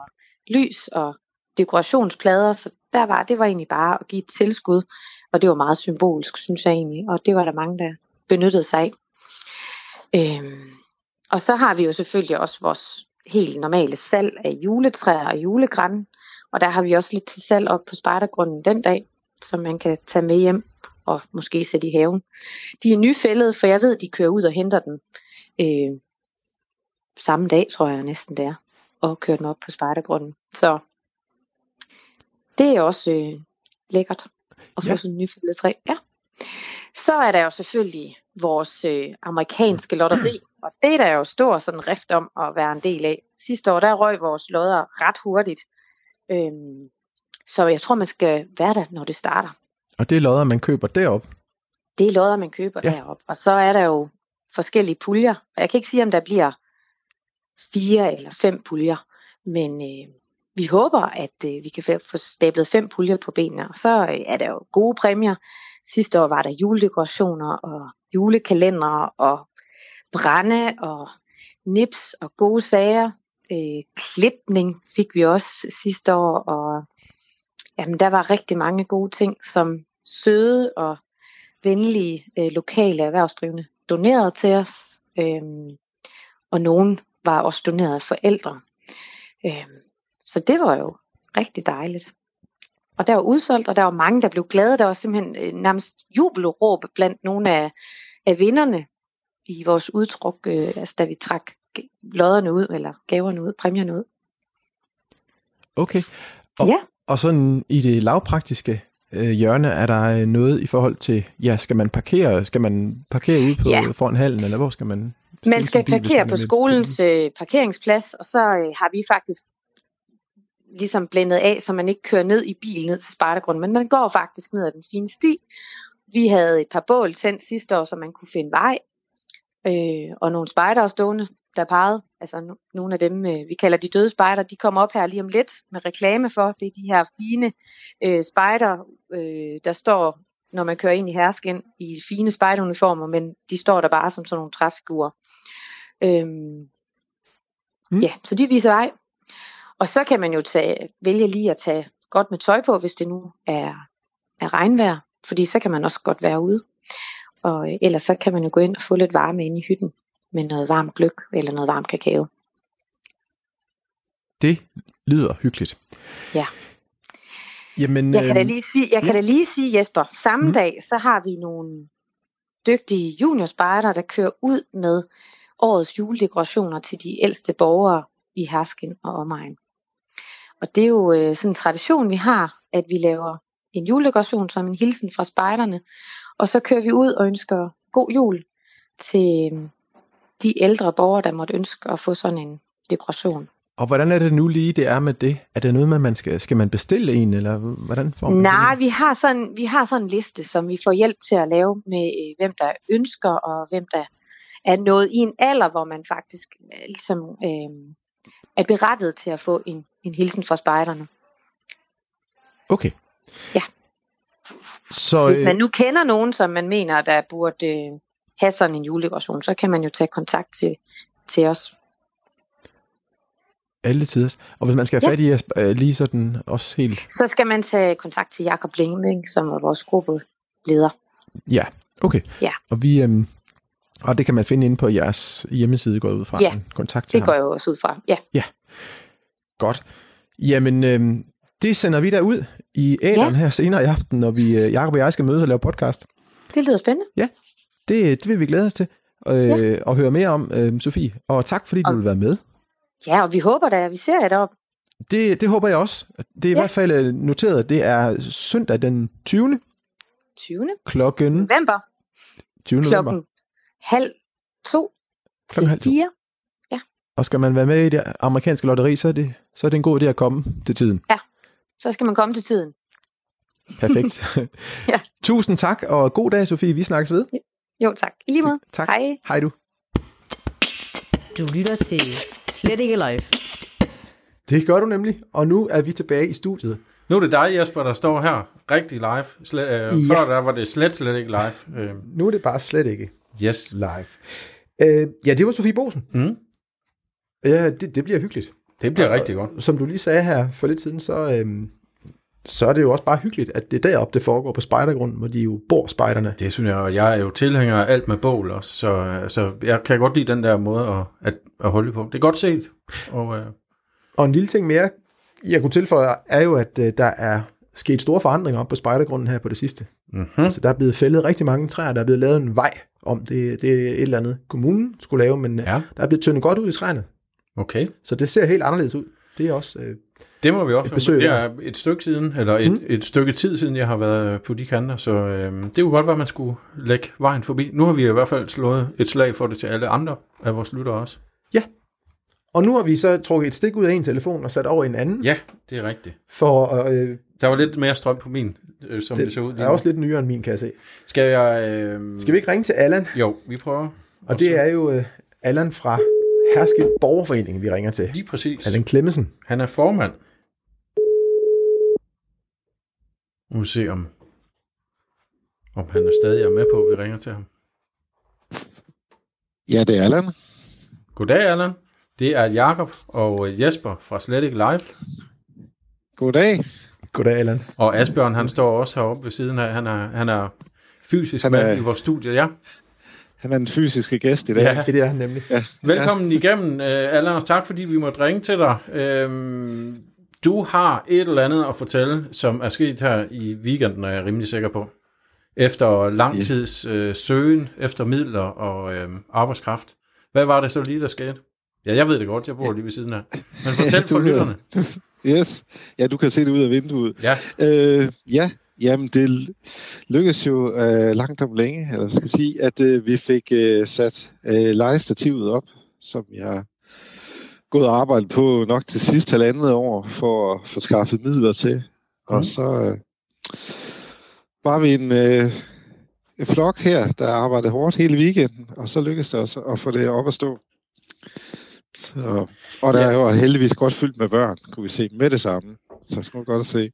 Speaker 6: lys og dekorationsplader, så der var, det var egentlig bare at give et tilskud, og det var meget symbolsk, synes jeg egentlig, og det var der mange, der benyttede sig af. Øhm, og så har vi jo selvfølgelig også vores helt normale salg af juletræer og julegræn. Og der har vi også lidt til salg op på Spartagrunden den dag, som man kan tage med hjem og måske sætte i haven. De er nyfældede, for jeg ved, de kører ud og henter dem øh, samme dag, tror jeg næsten det er, og kører dem op på Spartagrunden. Så det er også øh, lækkert at få
Speaker 2: Ja.
Speaker 6: sådan en nyfældet træ. Ja. Så er der jo selvfølgelig vores øh, amerikanske lotteri, og det er der jo stor sådan rift om at være en del af. Sidste år, der røg vores lodder ret hurtigt. Øhm, så jeg tror, man skal være der, når det starter.
Speaker 2: Og det er lodder, man køber derop.
Speaker 6: Det er lodder, man køber
Speaker 2: Ja.
Speaker 6: deroppe. Og så er der jo forskellige puljer. Og jeg kan ikke sige, om der bliver fire eller fem puljer. Men øh, vi håber, at øh, vi kan få- få stablet fem puljer på benene. Og så øh, er der jo gode præmier. Sidste år var der juledekorationer og julekalendere og brænde og nips og gode sager. Øh, klipning fik vi også sidste år. Og jamen, der var rigtig mange gode ting, som søde og venlige øh, lokale erhvervsdrivende donerede til os. Øh, og nogen var også doneret af forældre. Øh, så det var jo rigtig dejligt. Og der var udsolgt, og der var mange, der blev glade. Der var simpelthen øh, nærmest jubelråb blandt nogle af, af vinderne i vores udtruk, øh, altså da vi trak lodderne ud, eller gaverne ud, præmierne ud.
Speaker 2: Okay. Og,
Speaker 6: Ja.
Speaker 2: og sådan i det lavpraktiske øh, hjørne, er der øh, noget i forhold til, ja, skal man parkere, skal man parkere ude på
Speaker 6: Ja.
Speaker 2: foran hallen, eller hvor skal man
Speaker 6: Man skal
Speaker 2: bil,
Speaker 6: parkere
Speaker 2: er
Speaker 6: på skolens øh, parkeringsplads, og så øh, har vi faktisk ligesom blændet af, så man ikke kører ned i bil ned til Spartagrunden, men man går faktisk ned ad den fine sti. Vi havde et par bål tændt sidste år, så man kunne finde vej, øh, og nogle spejdere stående, der pegede. Altså no- nogle af dem, øh, vi kalder de døde spejder, de kommer op her lige om lidt med reklame for. Det er de her fine øh, spejder, øh, der står, når man kører ind i hersken, i fine spejderuniformer, men de står der bare som sådan nogle træfigurer. Øhm,
Speaker 2: Mm.
Speaker 6: Ja, så de viser vej. Og så kan man jo tage, vælge lige at tage godt med tøj på, hvis det nu er, er regnvejr, fordi så kan man også godt være ude. Og øh, ellers så kan man jo gå ind og få lidt varme ind i hytten med noget varm gløk eller noget varm kakao.
Speaker 2: Det lyder hyggeligt.
Speaker 6: Ja.
Speaker 2: Jamen,
Speaker 6: Jeg kan da
Speaker 2: øhm,
Speaker 6: lige sige, jeg kan
Speaker 2: ja.
Speaker 6: da lige sige Jesper, samme
Speaker 2: Mm.
Speaker 6: dag, så har vi nogle dygtige juniorspejder, der kører ud med årets juledekorationer til de ældste borgere i Hersken og omegn. Og det er jo øh, sådan en tradition, vi har, at vi laver en juledekoration som en hilsen fra spejderne, og så kører vi ud og ønsker god jul til øh, de ældre borgere, der måtte ønske at få sådan en dekoration.
Speaker 2: Og hvordan er det nu lige, det er med det? Er det noget man skal, skal man bestille en, eller hvordan får man
Speaker 6: Nej, vi har sådan vi har sådan en liste, som vi får hjælp til at lave med øh, hvem der ønsker og hvem der er nået i en alder, hvor man faktisk øh, ligesom øh, er berettet til at få en, en hilsen fra spejderne.
Speaker 2: Okay.
Speaker 6: Ja.
Speaker 2: Så,
Speaker 6: Hvis
Speaker 2: øh,
Speaker 6: man nu kender nogen, som man mener, der burde øh, have sådan en juledekoration, så kan man jo tage kontakt til, til os.
Speaker 2: alle tider. Og hvis man skal have
Speaker 6: Ja.
Speaker 2: fat i jer øh, lige sådan også helt...
Speaker 6: Så skal man tage kontakt til Jakob Lingming, som er vores gruppeleder.
Speaker 2: Ja, okay.
Speaker 6: Ja.
Speaker 2: Og vi... Øhm, og det kan man finde inde på jeres hjemmeside, går jeg ud fra.
Speaker 6: Ja,
Speaker 2: kontakt til
Speaker 6: Det går
Speaker 2: ham.
Speaker 6: jeg jo også ud fra. Ja,
Speaker 2: Godt. Jamen, øhm, det sender vi der ud i æderen ja. her senere i aften, når vi, øh, Jacob og jeg skal mødes og lave podcast.
Speaker 6: det lyder spændende.
Speaker 2: Det, det vil vi glæde os til øh, ja. og høre mere om, øh, Sofie. Og tak, fordi du
Speaker 6: Og-
Speaker 2: vil være med.
Speaker 6: Ja, og vi håber da, at vi ser jer deroppe.
Speaker 2: Det, det håber jeg også. Det er i
Speaker 6: Ja.
Speaker 2: hvert fald øh, noteret, det er søndag den 20.
Speaker 6: 20.
Speaker 2: klokken
Speaker 6: november
Speaker 2: 20. november.
Speaker 6: klokken halv to
Speaker 2: Klokken
Speaker 6: til
Speaker 2: halv to.
Speaker 6: fire.
Speaker 2: Og skal man være med i det amerikanske lotteri, så er det, så er det en god idé at komme til tiden.
Speaker 6: Så skal man komme til tiden.
Speaker 2: Perfekt.
Speaker 6: Ja.
Speaker 2: Tusind tak, og god dag, Sofie. Vi snakkes ved.
Speaker 6: Jo, tak. I lige måde.
Speaker 2: Tak.
Speaker 6: Hej.
Speaker 2: Hej du.
Speaker 4: Du lytter til Slet ikke live.
Speaker 2: Det gør du nemlig, og nu er vi tilbage i studiet.
Speaker 1: Nu er det dig, Jesper, der står her rigtig live. Slet, øh,
Speaker 2: Ja.
Speaker 1: Før der var det slet, slet ikke live. Øh,
Speaker 2: Nu er det bare slet ikke
Speaker 1: yes.
Speaker 2: live. Øh, ja, det var Sofie Bosen.
Speaker 1: Mm.
Speaker 2: Ja, det, det bliver hyggeligt.
Speaker 1: Det bliver rigtig godt.
Speaker 2: Som du lige sagde her for lidt siden, så, øhm, så er det jo også bare hyggeligt, at det er deroppe, det foregår på spejdergrunden, hvor de jo bor spejderne.
Speaker 1: Det synes jeg, og jeg er jo tilhænger af alt med bål også, så, så jeg kan godt lide den der måde at, at, at holde på. Det er godt set. Og, øh,
Speaker 2: Og en lille ting mere, jeg kunne tilføje, er jo, at øh, der er sket store forandringer op på spejdergrunden her på det sidste.
Speaker 1: mm-hmm.
Speaker 2: Altså, der er blevet fældet rigtig mange træer, der er blevet lavet en vej om. Det, det er et eller andet, kommunen skulle lave, men ja.
Speaker 1: Ja,
Speaker 2: der er blevet tyndet godt ud i træerne.
Speaker 1: Okay.
Speaker 2: Så det ser helt anderledes ud. Det er også... Øh,
Speaker 1: Det må vi også.
Speaker 2: Et besøg
Speaker 1: det er et stykke siden, eller et,
Speaker 2: Mm.
Speaker 1: et stykke tid siden, jeg har været på de kanter, så øh, det kunne godt være, man skulle lægge vejen forbi. Nu har vi i hvert fald slået et slag for det til alle andre af vores lyttere også.
Speaker 2: og nu har vi så trukket et stik ud af en telefon og sat over i en anden,
Speaker 1: Ja, det er rigtigt.
Speaker 2: for øh,
Speaker 1: Der var lidt mere strøm på min, øh, som det, det så ud.
Speaker 2: det er også lidt nyere end min, kan jeg se.
Speaker 1: Skal jeg... Øh...
Speaker 2: Skal vi ikke ringe til Allan?
Speaker 1: Jo, vi prøver.
Speaker 2: Og det er jo øh, Allan fra Herskild Borgerforening, vi ringer til.
Speaker 1: Lige præcis.
Speaker 2: Allan Klemmesen.
Speaker 1: Han er formand. Nu må vi se, om, om han er stadig er med på, at vi ringer til ham.
Speaker 8: Ja, det er Allan.
Speaker 1: Goddag, Allan. Det er Jakob og øh, Jesper fra Slet ikke Live.
Speaker 8: Goddag.
Speaker 2: Goddag, Allan.
Speaker 1: Og Asbjørn, han står også heroppe ved siden af. Han er, han er fysisk
Speaker 8: Han
Speaker 1: med
Speaker 8: er-
Speaker 1: i vores studie, ja.
Speaker 8: Han er den fysiske gæst i dag.
Speaker 1: Ja.
Speaker 2: Det er han nemlig.
Speaker 8: ja.
Speaker 1: Velkommen igennem, øh, Allan, og tak fordi vi måtte ringe til dig. Øhm, du har et eller andet at fortælle, som er sket her i weekenden, er jeg rimelig sikker på. Efter lang
Speaker 8: Ja.
Speaker 1: tids øh, søgen efter midler og øh, arbejdskraft. Hvad var det så lige, der skete? Ja, jeg ved det godt, jeg bor lige ved siden af. Men fortæl
Speaker 8: Du
Speaker 1: for lytterne.
Speaker 8: Yes. Ja, du kan se det ud af vinduet.
Speaker 1: Ja,
Speaker 8: Øh, ja, jamen det lykkedes jo øh, langt om længe, eller hvad skal sige, at øh, vi fik øh, sat øh, legestativet op, som jeg har gået og arbejdet på nok det sidste halvandet år, for at få skaffet midler til. Og
Speaker 1: Mhm.
Speaker 8: så øh, var vi en, øh, en flok her, der arbejdede hårdt hele weekenden, og så lykkedes det os at få det op at stå. Så, og der
Speaker 1: Ja.
Speaker 8: er jo heldigvis godt fyldt med børn, kunne vi se med det samme. Så det skulle godt at se.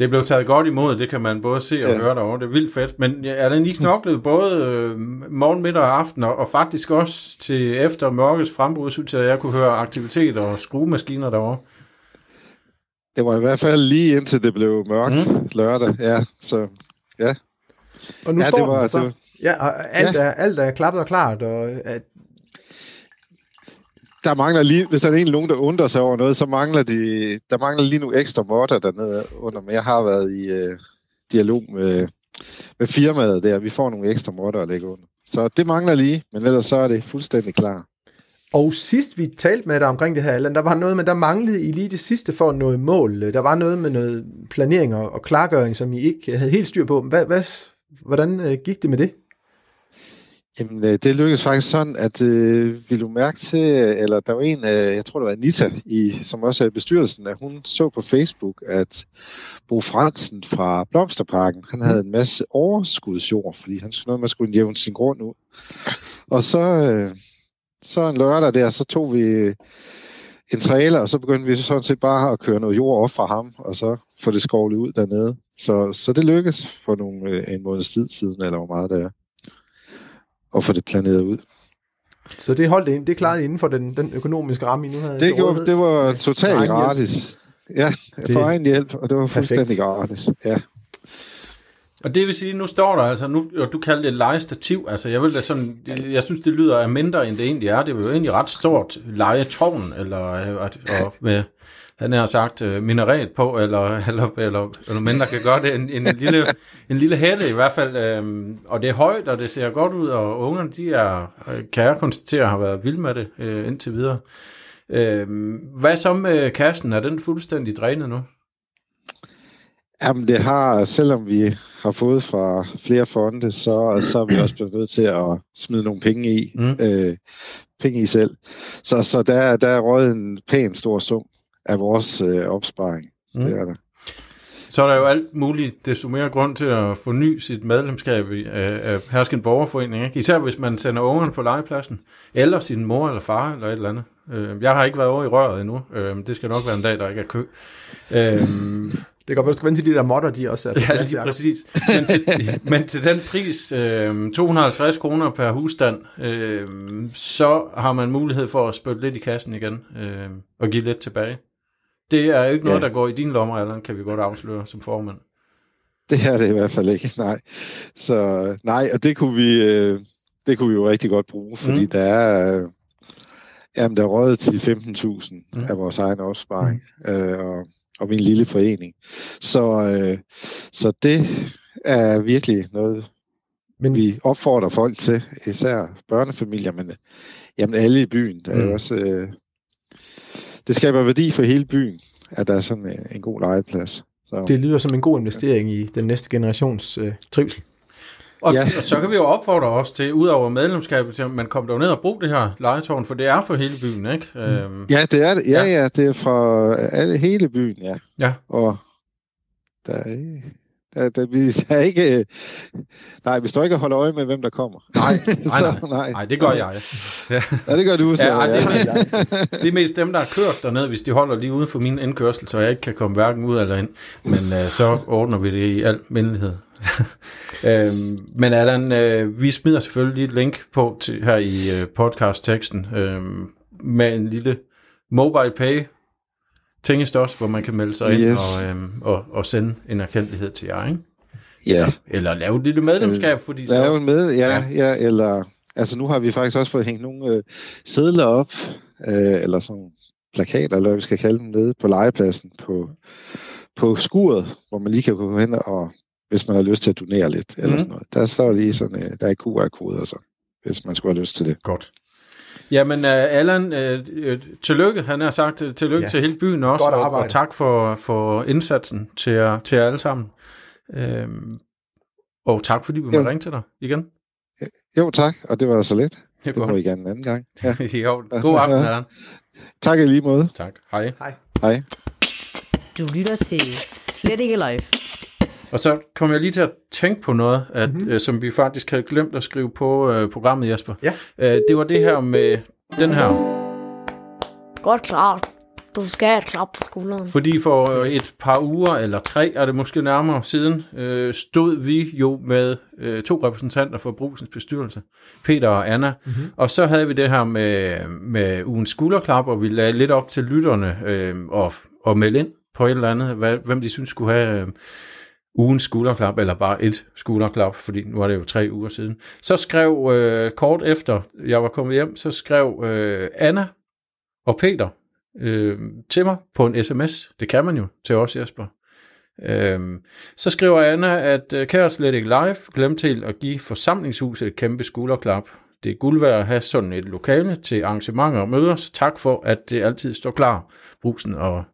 Speaker 1: Det blev taget godt imod, det kan man både se og
Speaker 8: Ja.
Speaker 1: høre derovre. Det er vildt fedt. Men ja, er den lige knoklet både øh, morgen, middag og aften, og, og faktisk også til efter mørkets frembrud, synes jeg, at jeg kunne høre aktiviteter og skruemaskiner derovre.
Speaker 8: Det var i hvert fald lige indtil det blev mørkt mm. lørdag. Ja, så
Speaker 2: Og nu
Speaker 8: ja,
Speaker 2: står
Speaker 8: det var,
Speaker 2: den så.
Speaker 8: det var,
Speaker 2: Ja, og alt,
Speaker 8: Ja.
Speaker 2: Er, alt er klappet og klart, og at,
Speaker 8: der mangler lige, hvis der er en nogen, der undrer sig over noget, så mangler de, der mangler lige nu ekstra modder dernede under, men jeg har været i øh, dialog med, med firmaet der. Vi får nogle ekstra modder at lægge under. Så det mangler lige, men ellers så er det fuldstændig klar.
Speaker 2: Og sidst vi talte med dig omkring det her, Allan, der var noget med, der manglede I lige det sidste for at nå mål. Der var noget med noget planering og, og klargøring, som I ikke havde helt styr på. Hvad, hvad, hvordan øh, gik det med det?
Speaker 8: Jamen, øh, det lykkedes faktisk sådan, at øh, vi du mærke til, eller der var en, øh, jeg tror det var Anita, i, som også er i bestyrelsen, at hun så på Facebook, at Bo Fransen fra Blomsterparken, han havde en masse overskudsjord, fordi han skulle noget, man skulle jævne sin grund ud. Og så, øh, så en lørdag der, så tog vi øh, en trailer, og så begyndte vi sådan set bare at køre noget jord op fra ham, og så få det skovlet ud dernede. Så, så det lykkedes for nogle, øh, en måneds tid siden, eller hvor meget det er og få det planeret ud.
Speaker 2: Så det holdt ind, det klarede inden for den, den økonomiske ramme, I nu havde
Speaker 8: Det, gjorde, det var totalt gratis. Ja,
Speaker 2: Det-
Speaker 8: for egen hjælp, og det var
Speaker 2: Perfekt.
Speaker 8: fuldstændig gratis. Ja.
Speaker 1: Og det vil sige, nu står der altså, nu, og du kalder det legestativ, altså jeg vil da sådan, jeg, jeg synes det lyder af mindre end det egentlig er, det er jo egentlig ret stort legetårn, eller øh, og, og med, han har sagt minaret på, eller, eller, eller, eller mindre kan gøre det, en, en, lille, en lille hætte i hvert fald, øhm, og det er højt, og det ser godt ud, og ungerne, de er, øh, kan jeg konstatere, har været vilde med det øh, indtil videre. Øhm, hvad så med kassen? Er den fuldstændig drænet nu?
Speaker 8: Jamen det har, selvom vi har fået fra flere fonde, så, så er vi også blevet nødt til at smide nogle penge i,
Speaker 1: Mm.
Speaker 8: øh, penge i selv. Så, så der, der er røget en pæn stor sum af vores øh, opsparing.
Speaker 1: Mm.
Speaker 8: Det er der.
Speaker 1: Så er der jo alt muligt, desto mere grund til at forny sit medlemskab i, af, af Hersken Borgerforening. Ikke? Især hvis man sender ungerne på legepladsen, eller sin mor eller far, eller et eller andet. Øh, Jeg har ikke været over i røret endnu. Øh, Det skal nok være en dag, der ikke er kø. Øh,
Speaker 2: Det kan godt være, du skal vente til de der modder, de også er
Speaker 1: Ja, lige præcis. Men til, men til den pris, øh, 250 kroner per husstand, øh, så har man mulighed for at spytte lidt i kassen igen øh, og give lidt tilbage. Det er jo ikke noget,
Speaker 8: Ja.
Speaker 1: der går i dine lommer, Allan, kan vi godt afsløre som formand.
Speaker 8: Det er det i hvert fald ikke, nej. Så nej, og det kunne vi, øh, det kunne vi jo rigtig godt bruge, fordi
Speaker 1: Mm.
Speaker 8: der er, øh, jamen, der er rådet til 15.000
Speaker 1: Mm.
Speaker 8: af vores egen opsparing, øh, og, og min lille forening. Så, øh, så det er virkelig noget,
Speaker 2: Men
Speaker 8: vi opfordrer folk til, især børnefamilier, men jamen alle i byen. Der er
Speaker 1: Mm.
Speaker 8: jo også, øh, det skaber værdi for hele byen, at der er sådan en, en god legeplads. Så.
Speaker 2: det lyder som en god investering i den næste generations øh, trivsel.
Speaker 1: Og,
Speaker 8: Ja.
Speaker 1: og så kan vi jo opfordre os til, ud over medlemskabet, til at man kommer ned og brug det her legetårn, for det er for hele byen, ikke? Mm. Øhm,
Speaker 8: Ja, det er det. Ja,
Speaker 1: Ja.
Speaker 8: ja, det er fra alle, hele byen, ja.
Speaker 1: Ja.
Speaker 8: Og der er, ikke- der, der, vi, der er ikke... Nej, vi står ikke og holder øje med, hvem der kommer.
Speaker 1: Nej,
Speaker 8: Så,
Speaker 1: nej,
Speaker 8: nej.
Speaker 1: Nej, det gør jeg. Ja.
Speaker 8: Ja, det gør du så.
Speaker 1: Ja, ej, det, er, det er mest dem, der har kørt derned, hvis de holder lige uden for min indkørsel, så jeg ikke kan komme hverken ud eller ind. Men øh, så ordner vi det i al mindelighed. øhm, men Allan, øh, vi smider selvfølgelig et link på til, her i øh, podcast-teksten øh, med en lille mobile pay tingestås, hvor man kan melde sig ind
Speaker 8: Yes.
Speaker 1: og, øh, og, og sende en erkendelighed til jer, ikke?
Speaker 8: Ja,
Speaker 1: Eller lave et lille medlemskab, fordi
Speaker 8: er jo
Speaker 1: så...
Speaker 8: en med, ja, ja, eller... Altså, nu har vi faktisk også fået hængt nogle øh, sædler op, øh, eller sådan plakater, eller hvad vi skal kalde dem, nede på legepladsen på, på skuret, hvor man lige kan gå hen og, hvis man har lyst til at donere lidt, eller
Speaker 1: Mhm.
Speaker 8: sådan noget. Der står lige sådan, øh, der er QR-kode og så, hvis man skulle have lyst til det.
Speaker 1: Godt. Jamen, uh, Allan, uh, tillykke. Han har sagt uh, tillykke
Speaker 2: Ja.
Speaker 1: til hele byen også,
Speaker 2: Godt
Speaker 1: og,
Speaker 2: arbejde.
Speaker 1: og tak for, for indsatsen til jer, til jer alle sammen. Uh, og tak, fordi vi måtte ringe til dig igen.
Speaker 8: Jo, tak, og det var så lidt.
Speaker 1: Det
Speaker 8: Det må. I gerne en anden gang. Ja.
Speaker 1: jo, god aften, Allan.
Speaker 8: Tak i lige måde.
Speaker 1: Tak. Hej.
Speaker 8: Hej.
Speaker 4: Du lytter til Slet ikke live.
Speaker 1: Og så kom jeg lige til at tænke på noget, at, mm-hmm. uh, som vi faktisk havde glemt at skrive på uh, programmet, Jesper.
Speaker 2: Ja.
Speaker 1: Uh, det var det her med den her.
Speaker 9: Godt klart. Du skal have et klap på skulderen.
Speaker 1: Fordi for øh, et par uger, eller tre er det måske nærmere siden, øh, stod vi jo med øh, to repræsentanter for Brugsens bestyrelse, Peter og Anna. Mm-hmm. Og så havde vi det her med, med ugens skulderklap, og vi lagde lidt op til lytterne øh, og, og melde ind på et eller andet, hvad, hvem de synes skulle have øh, ugens skulderklap, eller bare et skulderklap, fordi nu er det jo tre uger siden. Så skrev øh, kort efter, jeg var kommet hjem, så skrev øh, Anna og Peter øh, til mig på en sms. Det kan man jo til os, Jesper. Øhm, så skriver Anna, at øh, kære slet ikke live, glem til at give forsamlingshuset et kæmpe skulderklap. Det er guld værd at have sådan et lokale til arrangementer og møder, så tak for, at det altid står klar. Brugsen og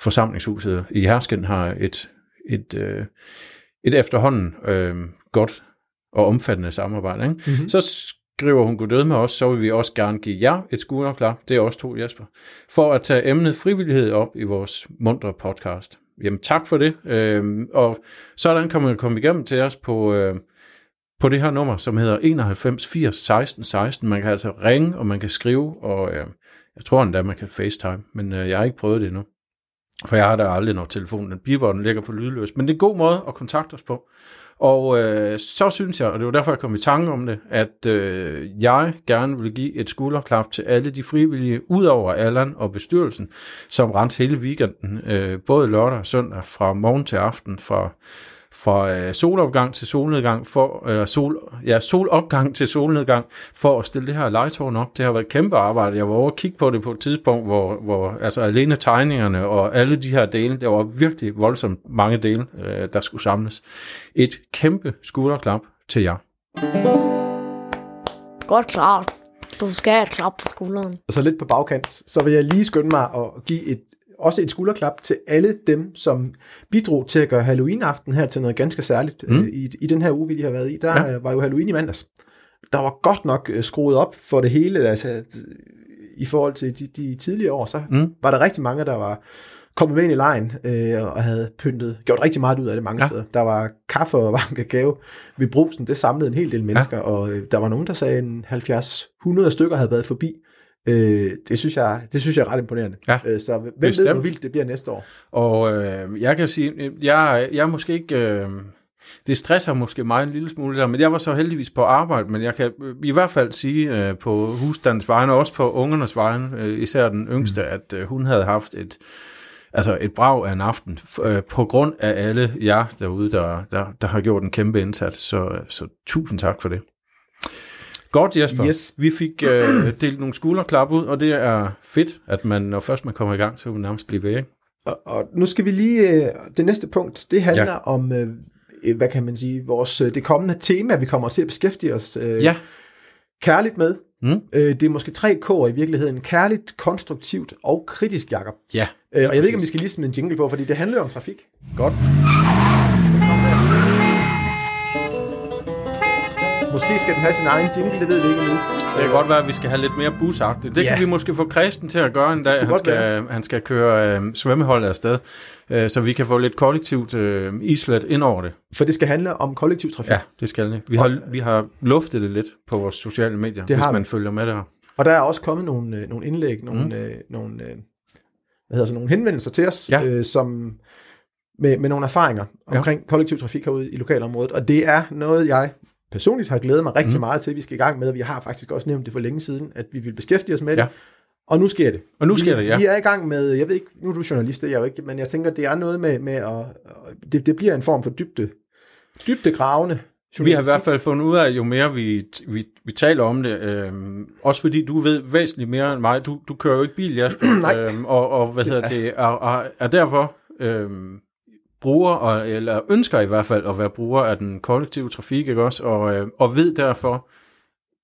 Speaker 1: forsamlingshuset i Hersken har et, et, øh, et efterhånden øh, godt og omfattende samarbejde. Ikke? Mm-hmm. Så skriver hun god med os, så vil vi også gerne give jer et skulderklap, det er også to Jesper, for at tage emnet frivillighed op i vores mundre podcast. Jamen tak for det, øhm, og sådan kan man komme igennem til os på, øh, på det her nummer, som hedder 91 80 16 16. Man kan altså ringe, og man kan skrive, og øh, jeg tror endda, man kan facetime, men øh, jeg har ikke prøvet det endnu. For jeg har da aldrig, når telefonen den biber, og den ligger på lydløs. Men det er en god måde at kontakte os på. Og øh, så synes jeg, og det var derfor, jeg kom i tanke om det, at øh, jeg gerne vil give et skulderklap til alle de frivillige, ud over Allan og bestyrelsen, som rent hele weekenden, øh, både lørdag og søndag, fra morgen til aften, fra, fra øh, solopgang til solnedgang, for, øh, sol, ja, solopgang til solnedgang, for at stille det her legetårn op. Det har været et kæmpe arbejde. Jeg var over at kigge på det på et tidspunkt, hvor, hvor altså alene tegningerne og alle de her dele, der var virkelig voldsomt mange dele, øh, der skulle samles. Et kæmpe skulderklap til jer.
Speaker 9: Godt klart. Du skal have et klap på skulderen.
Speaker 2: Og så lidt på bagkant, så vil jeg lige skynde mig at give et, også et skulderklap til alle dem, som bidrog til at gøre Halloween-aften her til noget ganske særligt
Speaker 1: Mm.
Speaker 2: mm. i, i den her uge, vi lige har været i. Der
Speaker 1: Ja.
Speaker 2: var jo Halloween i mandags. Der var godt nok øh, skruet op for det hele, altså i forhold til de, de tidligere år, så
Speaker 1: Mm.
Speaker 2: var der rigtig mange, der var kommet med ind i lejen, øh, og havde pyntet, gjort rigtig meget ud af det mange
Speaker 1: Ja.
Speaker 2: steder. Der var kaffe og varm kakao ved brusen, det samlede en hel del mennesker, ja. og øh, der var nogen, der sagde, en 70-100 stykker havde været forbi. Øh, det, synes jeg, det synes jeg er ret imponerende.
Speaker 1: Ja,
Speaker 2: øh, så hvem
Speaker 1: bestemt.
Speaker 2: ved, hvor vildt det bliver næste år?
Speaker 1: Og øh, jeg kan sige, øh, jeg, jeg er måske ikke... Øh, det stresser måske mig en lille smule der, men jeg var så heldigvis på arbejde, men jeg kan øh, i hvert fald sige øh, på husstandens vegne, og også på ungernes vegne, øh, især den yngste, mm. at øh, hun havde haft et, altså et brag af en aften, øh, på grund af alle jer derude, der, der, der har gjort en kæmpe indsats, så, så tusind tak for det. Godt, Jesper.
Speaker 2: Yes.
Speaker 1: Vi fik øh, delt nogle skulderklap ud, og det er fedt, at man, når først man kommer i gang, så vil man nærmest blive ved, ikke?
Speaker 2: Og, og nu skal vi lige, øh, det næste punkt, det handler
Speaker 1: Ja.
Speaker 2: om, øh, øh, hvad kan man sige, vores, øh, det kommende tema, vi kommer til at beskæftige os øh,
Speaker 1: Ja.
Speaker 2: kærligt med.
Speaker 1: Mm.
Speaker 2: Øh, det er måske tre K'er i virkeligheden. Kærligt, konstruktivt og kritisk, Jacob.
Speaker 1: Ja.
Speaker 2: Øh, og jeg ved ikke, om vi
Speaker 1: præcis.
Speaker 2: skal lige smide en jingle på, fordi det handler jo om trafik.
Speaker 1: Godt.
Speaker 2: Måske skal den have sin egen jingle, det ved vi ikke endnu.
Speaker 1: Det kan godt være, at vi skal have lidt mere busagtigt. Det
Speaker 2: Ja.
Speaker 1: kan vi måske få Christen til at gøre en dag. Han skal, han skal køre øh, svømmeholdet afsted, øh, så vi kan få lidt kollektivt øh, islet ind over det.
Speaker 2: For det skal handle om kollektiv trafik.
Speaker 1: Ja, det skal det. Vi har, vi har luftet det lidt på vores sociale medier,
Speaker 2: Det
Speaker 1: hvis
Speaker 2: har
Speaker 1: man
Speaker 2: vi.
Speaker 1: følger med der.
Speaker 2: Og der er også kommet nogle, øh, nogle indlæg, nogle,
Speaker 1: mm.
Speaker 2: øh, nogle, øh, hvad hedder så, nogle henvendelser til os,
Speaker 1: Ja.
Speaker 2: øh, som med, med nogle erfaringer omkring ja. kollektiv trafik herude i lokalområdet. Og det er noget, jeg personligt har glædet mig rigtig
Speaker 1: Mm.
Speaker 2: meget til, at vi skal i gang med. Vi har faktisk også nævnt det for længe siden, at vi vil beskæftige os med
Speaker 1: Ja.
Speaker 2: det. Og nu sker det.
Speaker 1: Og nu sker
Speaker 2: vi,
Speaker 1: det, ja.
Speaker 2: Vi er i gang med, jeg ved ikke, nu er du journalist, det er jeg jo ikke, men jeg tænker, det er noget med, med at, det, det bliver en form for dybde, dybde gravende
Speaker 1: Vi har i hvert fald fundet ud af, jo mere vi, vi, vi taler om det, øhm, også fordi du ved væsentligt mere end mig. Du, du kører jo ikke bil, Jasper.
Speaker 2: Nej.
Speaker 1: Øhm, og, og hvad hedder det, er, er, er derfor øhm, bruger, og, eller ønsker i hvert fald at være bruger af den kollektive trafik, ikke også? Og, øh, og ved derfor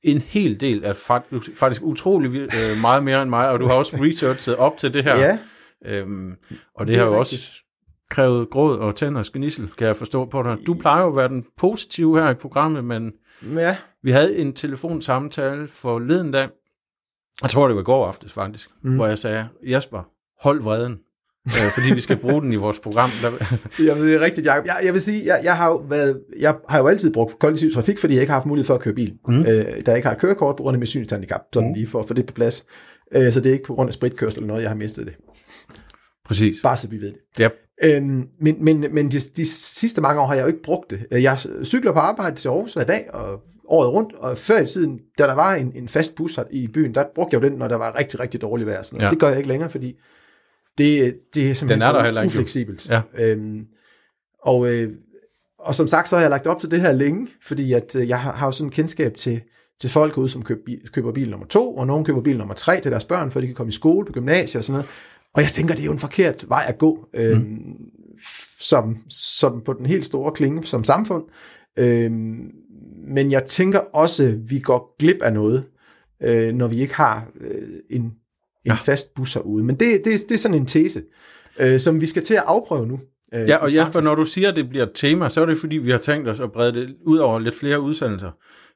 Speaker 1: en hel del af faktisk, faktisk utrolig øh, meget mere end mig, og du har også researchet op til det her.
Speaker 2: Ja,
Speaker 1: Øhm, og det,
Speaker 2: Det
Speaker 1: har jo
Speaker 2: rigtigt.
Speaker 1: også krævet gråd og tænder sknissel, kan jeg forstå på dig. Du plejer jo at være den positive her i programmet, men
Speaker 2: ja,
Speaker 1: vi havde en telefonsamtale forleden dag, jeg tror det var i går aftes faktisk, mm. Hvor jeg sagde, Jasper, hold vreden, øh, fordi vi skal bruge den i vores program. Der,
Speaker 2: Jamen, det er rigtigt, Jacob. Jeg, jeg vil sige, jeg, jeg, har jo været, jeg har jo altid brugt kollektiv trafik, fordi jeg ikke har haft mulighed for at køre bil.
Speaker 1: Mm.
Speaker 2: Øh, da jeg ikke har et kørekort på grund af mit synshandicap, sådan
Speaker 1: Mm.
Speaker 2: lige for at få det på plads. Øh, så det er ikke på grund af spritkørsel eller noget, jeg har mistet det.
Speaker 1: præcis.
Speaker 2: Bare så vi ved det.
Speaker 1: Yep.
Speaker 2: Øhm, men men, men de, de sidste mange år har jeg jo ikke brugt det. Øh, Jeg cykler på arbejde til Aarhus hver dag, og året rundt, og før i tiden, da der var en, en fast bus i byen, der brugte jeg jo den, når der var rigtig, rigtig dårligt vejr. Sådan noget.
Speaker 1: Ja.
Speaker 2: Det gør jeg ikke længere, fordi det, det er simpelthen
Speaker 1: Den er der heller ikke,
Speaker 2: ufleksibelt.
Speaker 1: Ja.
Speaker 2: Øhm, og, øh, og som sagt, så har jeg lagt op til det her længe, fordi at, øh, jeg har, har jo sådan en kendskab til, til folk ude, som køber bil, køber bil nummer to, og nogen køber bil nummer tre til deres børn, for de kan komme i skole på gymnasiet og sådan noget. Og jeg tænker, det er jo en forkert vej at gå, øhm,
Speaker 1: Mm.
Speaker 2: som, som på den helt store klinge som samfund. Øhm, men jeg tænker også, vi går glip af noget, øh, når vi ikke har øh, en, en
Speaker 1: Ja.
Speaker 2: fast bus herude. Men det, det, det er sådan en tese, øh, som vi skal til at afprøve nu. Øh,
Speaker 1: Ja, og
Speaker 2: praksis.
Speaker 1: når du siger, at det bliver et tema, så er det fordi, vi har tænkt os at brede det ud over lidt flere udsendelser.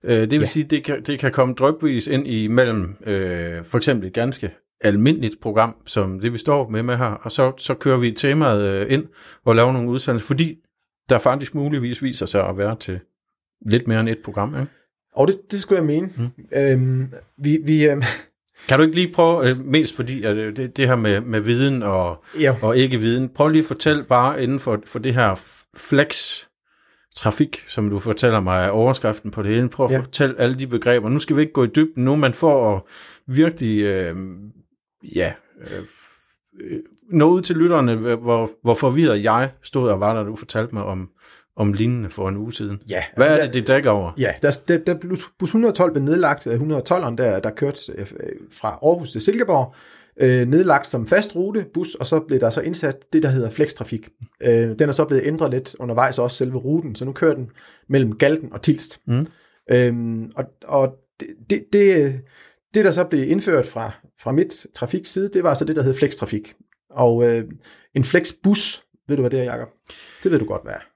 Speaker 1: Øh, det vil
Speaker 2: Ja.
Speaker 1: sige, at det kan, det kan komme drøbvis ind i mellem øh, for eksempel et ganske almindeligt program, som det vi står med med her, og så, så kører vi temaet øh, ind og laver nogle udsendelser, fordi der faktisk muligvis viser sig at være til lidt mere end et program. Ikke?
Speaker 2: Og det, det skulle jeg mene.
Speaker 1: Mm.
Speaker 2: Øhm, vi, vi, øh,
Speaker 1: Kan du ikke lige prøve, øh, mest fordi øh, det, det her med, med viden og,
Speaker 2: ja,
Speaker 1: og ikke viden. Prøv lige at fortælle bare inden for, for det her flex trafik, som du fortæller mig er overskriften på det hele. Prøv at ja. Fortælle alle de begreber. Nu skal vi ikke gå i dybden nu, man får virkelig, øh, ja, øh, øh, nå ud til lytterne, hvor, hvor forvirret jeg stod og var, da du fortalte mig om, om lignende for en uge siden.
Speaker 2: ja,
Speaker 1: Hvad
Speaker 2: altså,
Speaker 1: er det, det dækker over?
Speaker 2: Ja, der, der, der bus 112 blev nedlagt, øh, 112'eren der, der kørte øh, fra Aarhus til Silkeborg, øh, nedlagt som fast rute bus, og så blev der så indsat det, der hedder flextrafik. Øh, den er så blevet ændret lidt undervejs også selve ruten, så nu kører den mellem Galten og Tilst.
Speaker 1: Mm.
Speaker 2: Øhm, og og det, det, det, det, der så blev indført fra, fra mit trafikside, det var så det, der hed flextrafik. Og øh, en flexbus, ved du hvad det er, Jacob? Det ved du godt, hvad er.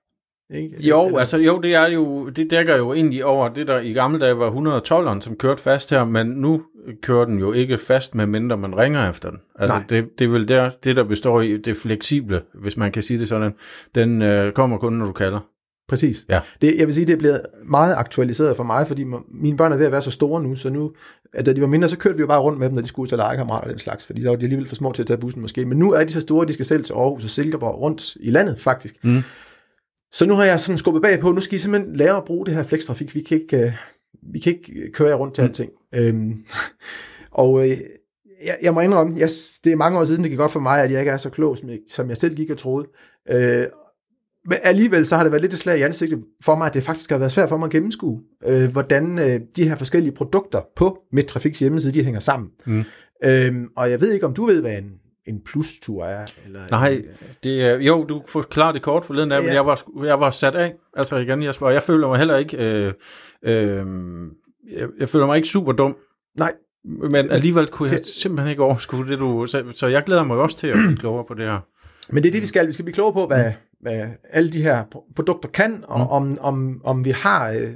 Speaker 2: Ikke?
Speaker 1: Jo,
Speaker 2: Eller-
Speaker 1: altså jo, det er jo, det dækker jo egentlig over det, der i gamle dage var 112'eren, som kørte fast her, men nu kører den jo ikke fast, med mindre man ringer efter den. Altså,
Speaker 2: Nej.
Speaker 1: det, det er vel der, det, der består i det fleksible, hvis man kan sige det sådan. Den øh, kommer kun, når du kalder.
Speaker 2: Præcis.
Speaker 1: Ja.
Speaker 2: Det, jeg vil sige, det er blevet meget aktualiseret for mig, fordi mine børn er ved at være så store nu, så nu, at da de var mindre, så kørte vi jo bare rundt med dem, når de skulle ud til legekammerater og den slags, fordi der var de alligevel for små til at tage bussen måske. Men nu er de så store, at de skal selv til Aarhus og Silkeborg rundt i landet, faktisk.
Speaker 1: Mm.
Speaker 2: Så nu har jeg sådan skubbet bagpå, nu skal I simpelthen lære at bruge det her flekstrafik. Vi kan ikke, øh, vi kan ikke køre jer rundt til
Speaker 1: Mm.
Speaker 2: alting. Øhm, og øh, jeg, jeg må indrømme, jeg, det er mange år siden, det gik godt for mig, at jeg ikke er så klog, som jeg, som jeg selv gik og troede. Øh, men alligevel så har det været lidt et slag i ansigtet for mig, at det faktisk har været svært for mig at gennemskue, øh, hvordan øh, de her forskellige produkter på Midtrafiks hjemmeside, de hænger sammen.
Speaker 1: Mm.
Speaker 2: Øhm, og jeg ved ikke, om du ved, hvad en, en plus-tur er? Eller
Speaker 1: Nej, det er, jo, du forklarer det kort forleden af, men
Speaker 2: Ja.
Speaker 1: jeg var, jeg var sat af. Altså igen, jeg, jeg føler mig heller ikke, øh, øh, jeg, jeg føler mig ikke super dum.
Speaker 2: Nej.
Speaker 1: Men alligevel kunne jeg
Speaker 2: Det-
Speaker 1: simpelthen ikke overskue det, du sagde. Så jeg glæder mig også til at blive klogere på det her.
Speaker 2: Men det er det, vi skal. Vi skal blive klogere på, hvad, hvad alle de her pro- produkter kan, og
Speaker 1: Mm.
Speaker 2: om, om, om vi har, øh,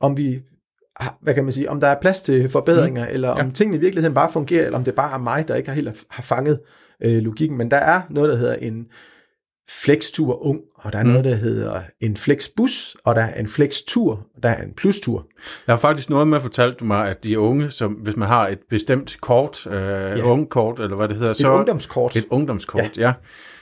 Speaker 2: om vi hvad kan man sige, om der er plads til forbedringer, mm. eller om
Speaker 1: Ja.
Speaker 2: tingene i virkeligheden bare fungerer, eller om det bare er mig, der ikke har helt har fanget øh, logikken. Men der er noget, der hedder en flextur ung, og der er
Speaker 1: Mm.
Speaker 2: noget, der hedder en flexbus, og der er en flextur, og der er en plustur.
Speaker 1: Jeg har faktisk noget med fortalt du mig, at de unge, som, hvis man har et bestemt kort, øh, ja. ungkort, eller hvad det hedder,
Speaker 2: Et
Speaker 1: så...
Speaker 2: ungdomskort.
Speaker 1: Et ungdomskort, ja. ja.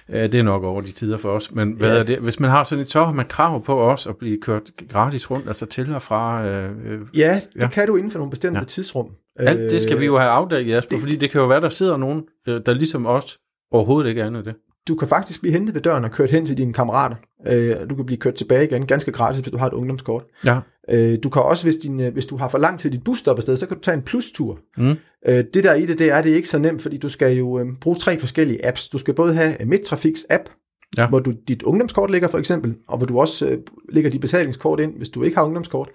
Speaker 1: Øh, Det er nok over de tider for os. Men hvad ja. er det? hvis man har sådan et, så har man krav på også at blive kørt gratis rundt, altså til og fra... Øh, øh,
Speaker 2: Ja, det
Speaker 1: Ja.
Speaker 2: kan du inden for nogle bestemte
Speaker 1: Ja.
Speaker 2: tidsrum.
Speaker 1: alt det skal vi jo have afdækket, Jasper, det, fordi det kan jo være, der sidder nogen, øh, der ligesom os overhovedet ikke andet det.
Speaker 2: du kan faktisk blive hentet ved døren og kørt hen til dine kammerater. Øh, du kan blive kørt tilbage igen, ganske gratis, hvis du har et ungdomskort.
Speaker 1: Ja.
Speaker 2: Øh, du kan også, hvis, din, øh, hvis du har for langt til dit busstop afsted, så kan du tage en plus-tur.
Speaker 1: Mm.
Speaker 2: Øh, det der i det, det er, det er ikke så nemt, fordi du skal jo øh, bruge tre forskellige apps. Du skal både have Midtrafiks app,
Speaker 1: Ja.
Speaker 2: hvor du, dit ungdomskort ligger for eksempel, og hvor du også øh, lægger dit betalingskort ind, hvis du ikke har ungdomskort.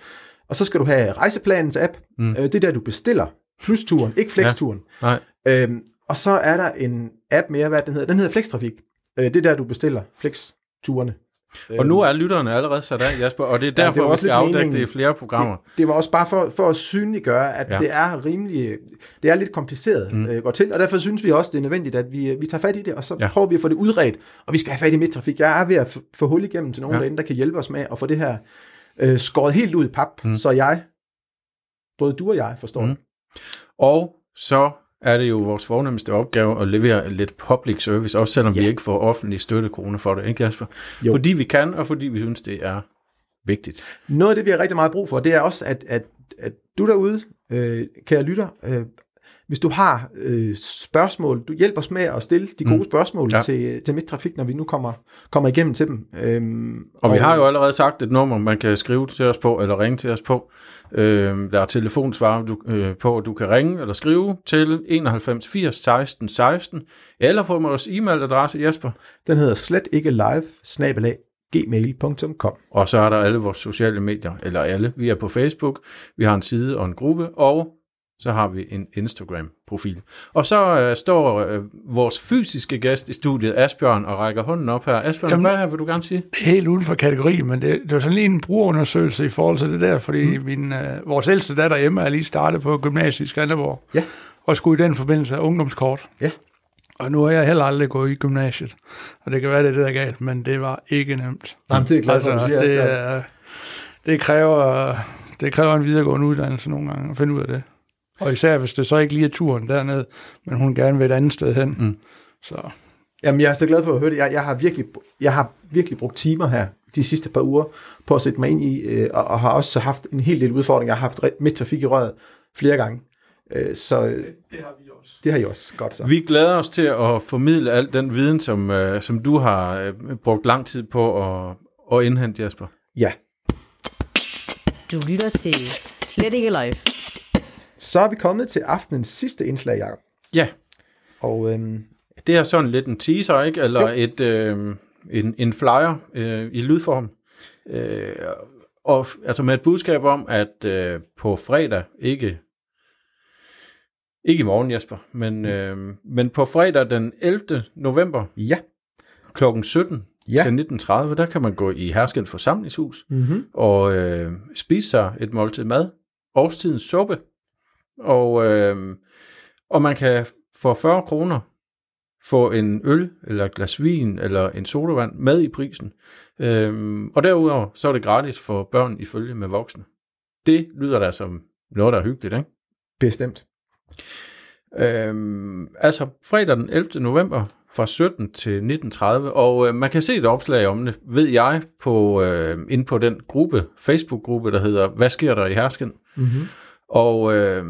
Speaker 2: Og så skal du have rejseplanens app.
Speaker 1: Mm.
Speaker 2: Øh, det er der, du bestiller plus-turen, ikke flexturen.
Speaker 1: Nej.
Speaker 2: Øhm, og så er der en app mere, hvad den hedder. Den hedder Flextrafik. Øh, det er der, du bestiller Flex-turene.
Speaker 1: Og nu er lytterne allerede sat af, Jasper, og det er
Speaker 2: det var
Speaker 1: derfor, ja, vi
Speaker 2: også
Speaker 1: skal afdække
Speaker 2: meningen.
Speaker 1: det i flere programmer.
Speaker 2: Det, det var også bare for, for at synliggøre, at
Speaker 1: Ja.
Speaker 2: det er rimelig, det er lidt kompliceret
Speaker 1: Mm.
Speaker 2: øh, går til, og derfor synes vi også, det er nødvendigt, at vi, vi tager fat i det, og så
Speaker 1: Ja.
Speaker 2: prøver vi at få det udredt, og vi skal have fat i midtrafik. Jeg er ved at få hul igennem til nogen
Speaker 1: Ja.
Speaker 2: derinde, der kan hjælpe os med at få det her øh, skåret helt ud i pap,
Speaker 1: Mm.
Speaker 2: så jeg, både du og jeg, forstår
Speaker 1: mm.
Speaker 2: det.
Speaker 1: Og så er det jo vores fornemmeste opgave at levere lidt public service, også selvom ja. vi ikke får offentlige støttekroner for det, ikke Jasper?
Speaker 2: Jo.
Speaker 1: Fordi vi kan, og fordi vi synes, det er vigtigt.
Speaker 2: Noget af det, vi har rigtig meget brug for, det er også, at, at, at du derude, øh, kære lytter, øh, hvis du har øh, spørgsmål, du hjælper os med at stille de gode
Speaker 1: Mm.
Speaker 2: spørgsmål
Speaker 1: Ja.
Speaker 2: til, til Midtrafik, når vi nu kommer, kommer igennem til dem. Øhm,
Speaker 1: Og vi har jo allerede sagt et nummer, man kan skrive til os på, eller ringe til os på. Øh, der er telefonsvar du, øh, på, du kan ringe eller skrive til 91 80 16 16, eller få vores e-mailadresse, Jesper.
Speaker 2: Den hedder slet ikke live, snabelag, gmail.com.
Speaker 1: Og så er der alle vores sociale medier, eller alle. Vi er på Facebook, vi har en side og en gruppe, og så har vi en Instagram-profil. Og så øh, står øh, vores fysiske gæst i studiet, Asbjørn, og rækker hånden op her. Asbjørn,
Speaker 3: Jamen-
Speaker 1: hvad vil du gerne sige?
Speaker 3: Det er helt uden for kategori, men det, det var sådan lige en brugerundersøgelse i forhold til det der, fordi mm. min, øh, vores ældste datter Emma er lige startet på gymnasiet i Skanderborg.
Speaker 2: Ja.
Speaker 3: Og skulle i den forbindelse have ungdomskort.
Speaker 2: Ja.
Speaker 3: Og nu har jeg heller aldrig gået i gymnasiet. Og det kan være, det er det, der er galt, men det var ikke nemt.
Speaker 2: Nej, det er glad for, du siger,
Speaker 3: det, er, det, kræver, det kræver en videregående uddannelse nogle gange at finde ud af det. Og især hvis det så ikke lige er turen derned, men hun gerne vil et andet sted hen.
Speaker 1: Mm.
Speaker 3: Så
Speaker 2: Jamen, jeg er så glad for at høre det. Jeg, jeg, har virkelig, jeg har virkelig brugt timer her de sidste par uger på at sætte mig ind i, øh, og, og har også haft en hel del udfordringer. Jeg har haft re- midtrafik i røret flere gange. Øh, så øh,
Speaker 3: det har vi også.
Speaker 2: det har I også godt så.
Speaker 1: Vi glæder os til at formidle al den viden, som, øh, som du har øh, brugt lang tid på at, at indhente, Jesper.
Speaker 2: Ja.
Speaker 4: Du lytter til Slet ikke live.
Speaker 2: Så er vi kommet til aftenens sidste indslag, Jacob.
Speaker 1: Ja,
Speaker 2: Og øhm,
Speaker 1: det er sådan lidt en teaser, ikke? Eller
Speaker 2: Jo.
Speaker 1: et, øh, en, en flyer øh, i lydform. Øh, og altså med et budskab om, at øh, på fredag, ikke, ikke i morgen, Jesper, men, øh, men på fredag den 11. november
Speaker 2: ja.
Speaker 1: kl. 17
Speaker 2: Ja.
Speaker 1: til 19.30, der kan man gå i Herskens forsamlingshus
Speaker 2: Mm-hmm.
Speaker 1: og øh, spise sig et måltid mad. Årstidens suppe. Og, øh, og man kan for 40 kroner få en øl, eller et glas vin, eller en sodavand med i prisen. Øhm, og derudover, så er det gratis for børn i følge med voksne. Det lyder da som noget, der er hyggeligt, ikke?
Speaker 2: Bestemt.
Speaker 1: Øhm, altså fredag den 11. november fra 17 til 19.30, og øh, man kan se et opslag om det, ved jeg, på, øh, inde på den gruppe, Facebook-gruppe, der hedder Hvad sker der i Hersken?
Speaker 2: Mm-hmm.
Speaker 1: Og øh,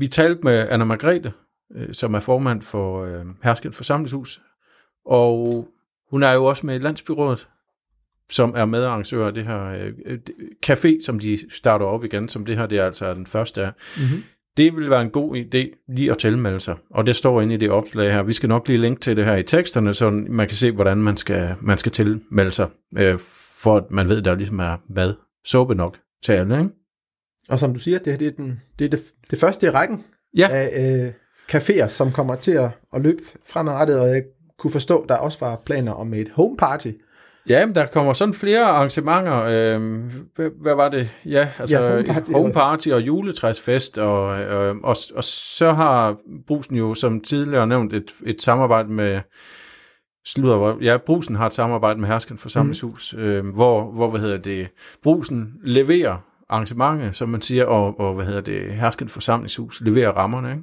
Speaker 1: vi talte med Anna Margrethe, øh, som er formand for øh, Hersken Forsamlingshus, og hun er jo også med i Landsbyrådet, som er medarrangør af det her øh, café, som de starter op igen, som det her det er altså den første af.
Speaker 2: Mm-hmm.
Speaker 1: Det vil være en god idé lige at tilmelde sig, og det står inde i det opslag her. Vi skal nok lige linke til det her i teksterne, så man kan se, hvordan man skal, man skal tilmelde sig, øh, for at man ved, der ligesom er mad, suppe nok til alle, ikke?
Speaker 2: Og som du siger, det her det er, den, det, er det, det første i rækken
Speaker 1: Ja.
Speaker 2: af øh, caféer, som kommer til at, at løbe fremadrettet, og jeg kunne forstå, der også var planer om et home party.
Speaker 1: Ja, men der kommer sådan flere arrangementer. Øh, hvad, hvad var det? Ja, altså
Speaker 2: Ja, home party.
Speaker 1: home party og juletræsfest, og, øh, og, og så har Brusen jo som tidligere nævnt et, et samarbejde med hvor- ja, Brusen har et samarbejde med Hersken Forsamlingshus, mm. øh, hvor, hvor, hvad hedder det, Brusen leverer arrangementet, som man siger, og, og hvad hedder det, Hersken Forsamlingshus leverer rammerne, ikke?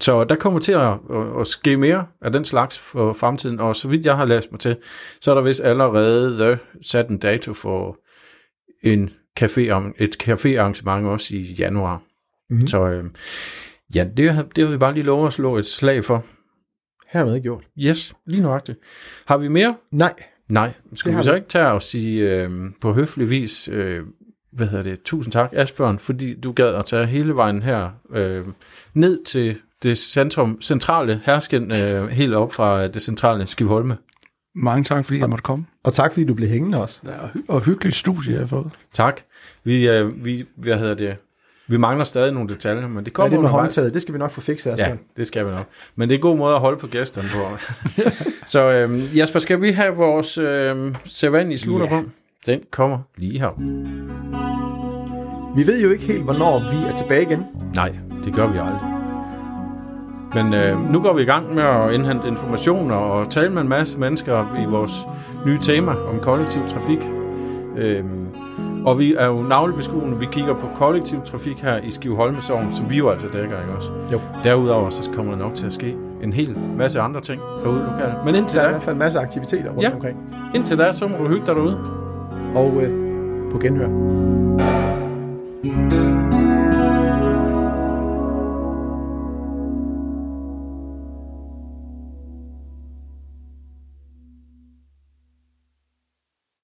Speaker 1: Så der kommer til at, at, at ske mere af den slags for fremtiden, og så vidt jeg har læst mig til, så er der vist allerede sat en dato for en café, et caféarrangement også i januar.
Speaker 2: Mhm.
Speaker 1: Mm-hmm. Så øh, ja, det, det har vi bare lige lov at slå et slag for.
Speaker 2: Hermed gjort.
Speaker 1: Yes, lige nøjagtigt. Har vi mere?
Speaker 2: Nej,
Speaker 1: Nej. Skulle vi så
Speaker 2: vi.
Speaker 1: ikke tage og sige øh, på høflig vis, øh, hvad hedder det, tusind tak Asbjørn, fordi du gad at tage hele vejen her øh, ned til det centrum, centrale hersken, øh, helt op fra det centrale Skivholme.
Speaker 3: Mange tak, fordi jeg måtte komme.
Speaker 2: og tak fordi du blev hængende også.
Speaker 3: Ja, og, hy- og hyggeligt studie, jeg har fået.
Speaker 1: Tak. Vi, øh, vi, hvad hedder det, vi mangler stadig nogle detaljer, men det
Speaker 2: Hvad
Speaker 1: kommer
Speaker 2: er det med håndtaget? Det skal vi nok få fikset,
Speaker 1: Ja,
Speaker 2: Asbjørn.
Speaker 1: det skal vi nok. Men det er en god måde at holde på gæsterne på. så øh, Jasper, skal vi have vores øh, sædvanlige slutter
Speaker 2: Ja.
Speaker 1: på? Den kommer lige her.
Speaker 2: Vi ved jo ikke helt, hvornår vi er tilbage igen.
Speaker 1: Nej, det gør vi aldrig. Men øh, nu går vi i gang med at indhente informationer og tale med en masse mennesker i vores nye tema om kollektiv trafik. Øhm, og vi er jo navlebeskuende. Vi kigger på kollektiv trafik her i Skiveholme Sogn, som vi jo altså dækker, ikke også?
Speaker 2: Jo.
Speaker 1: Derudover så kommer der nok til at ske en hel masse andre ting herude lokalt. Men indtil
Speaker 2: Der er i hvert fald en masse aktiviteter rundt
Speaker 1: Ja.
Speaker 2: omkring.
Speaker 1: indtil da, så må du hygge dig derude.
Speaker 2: Og øh, på genhør.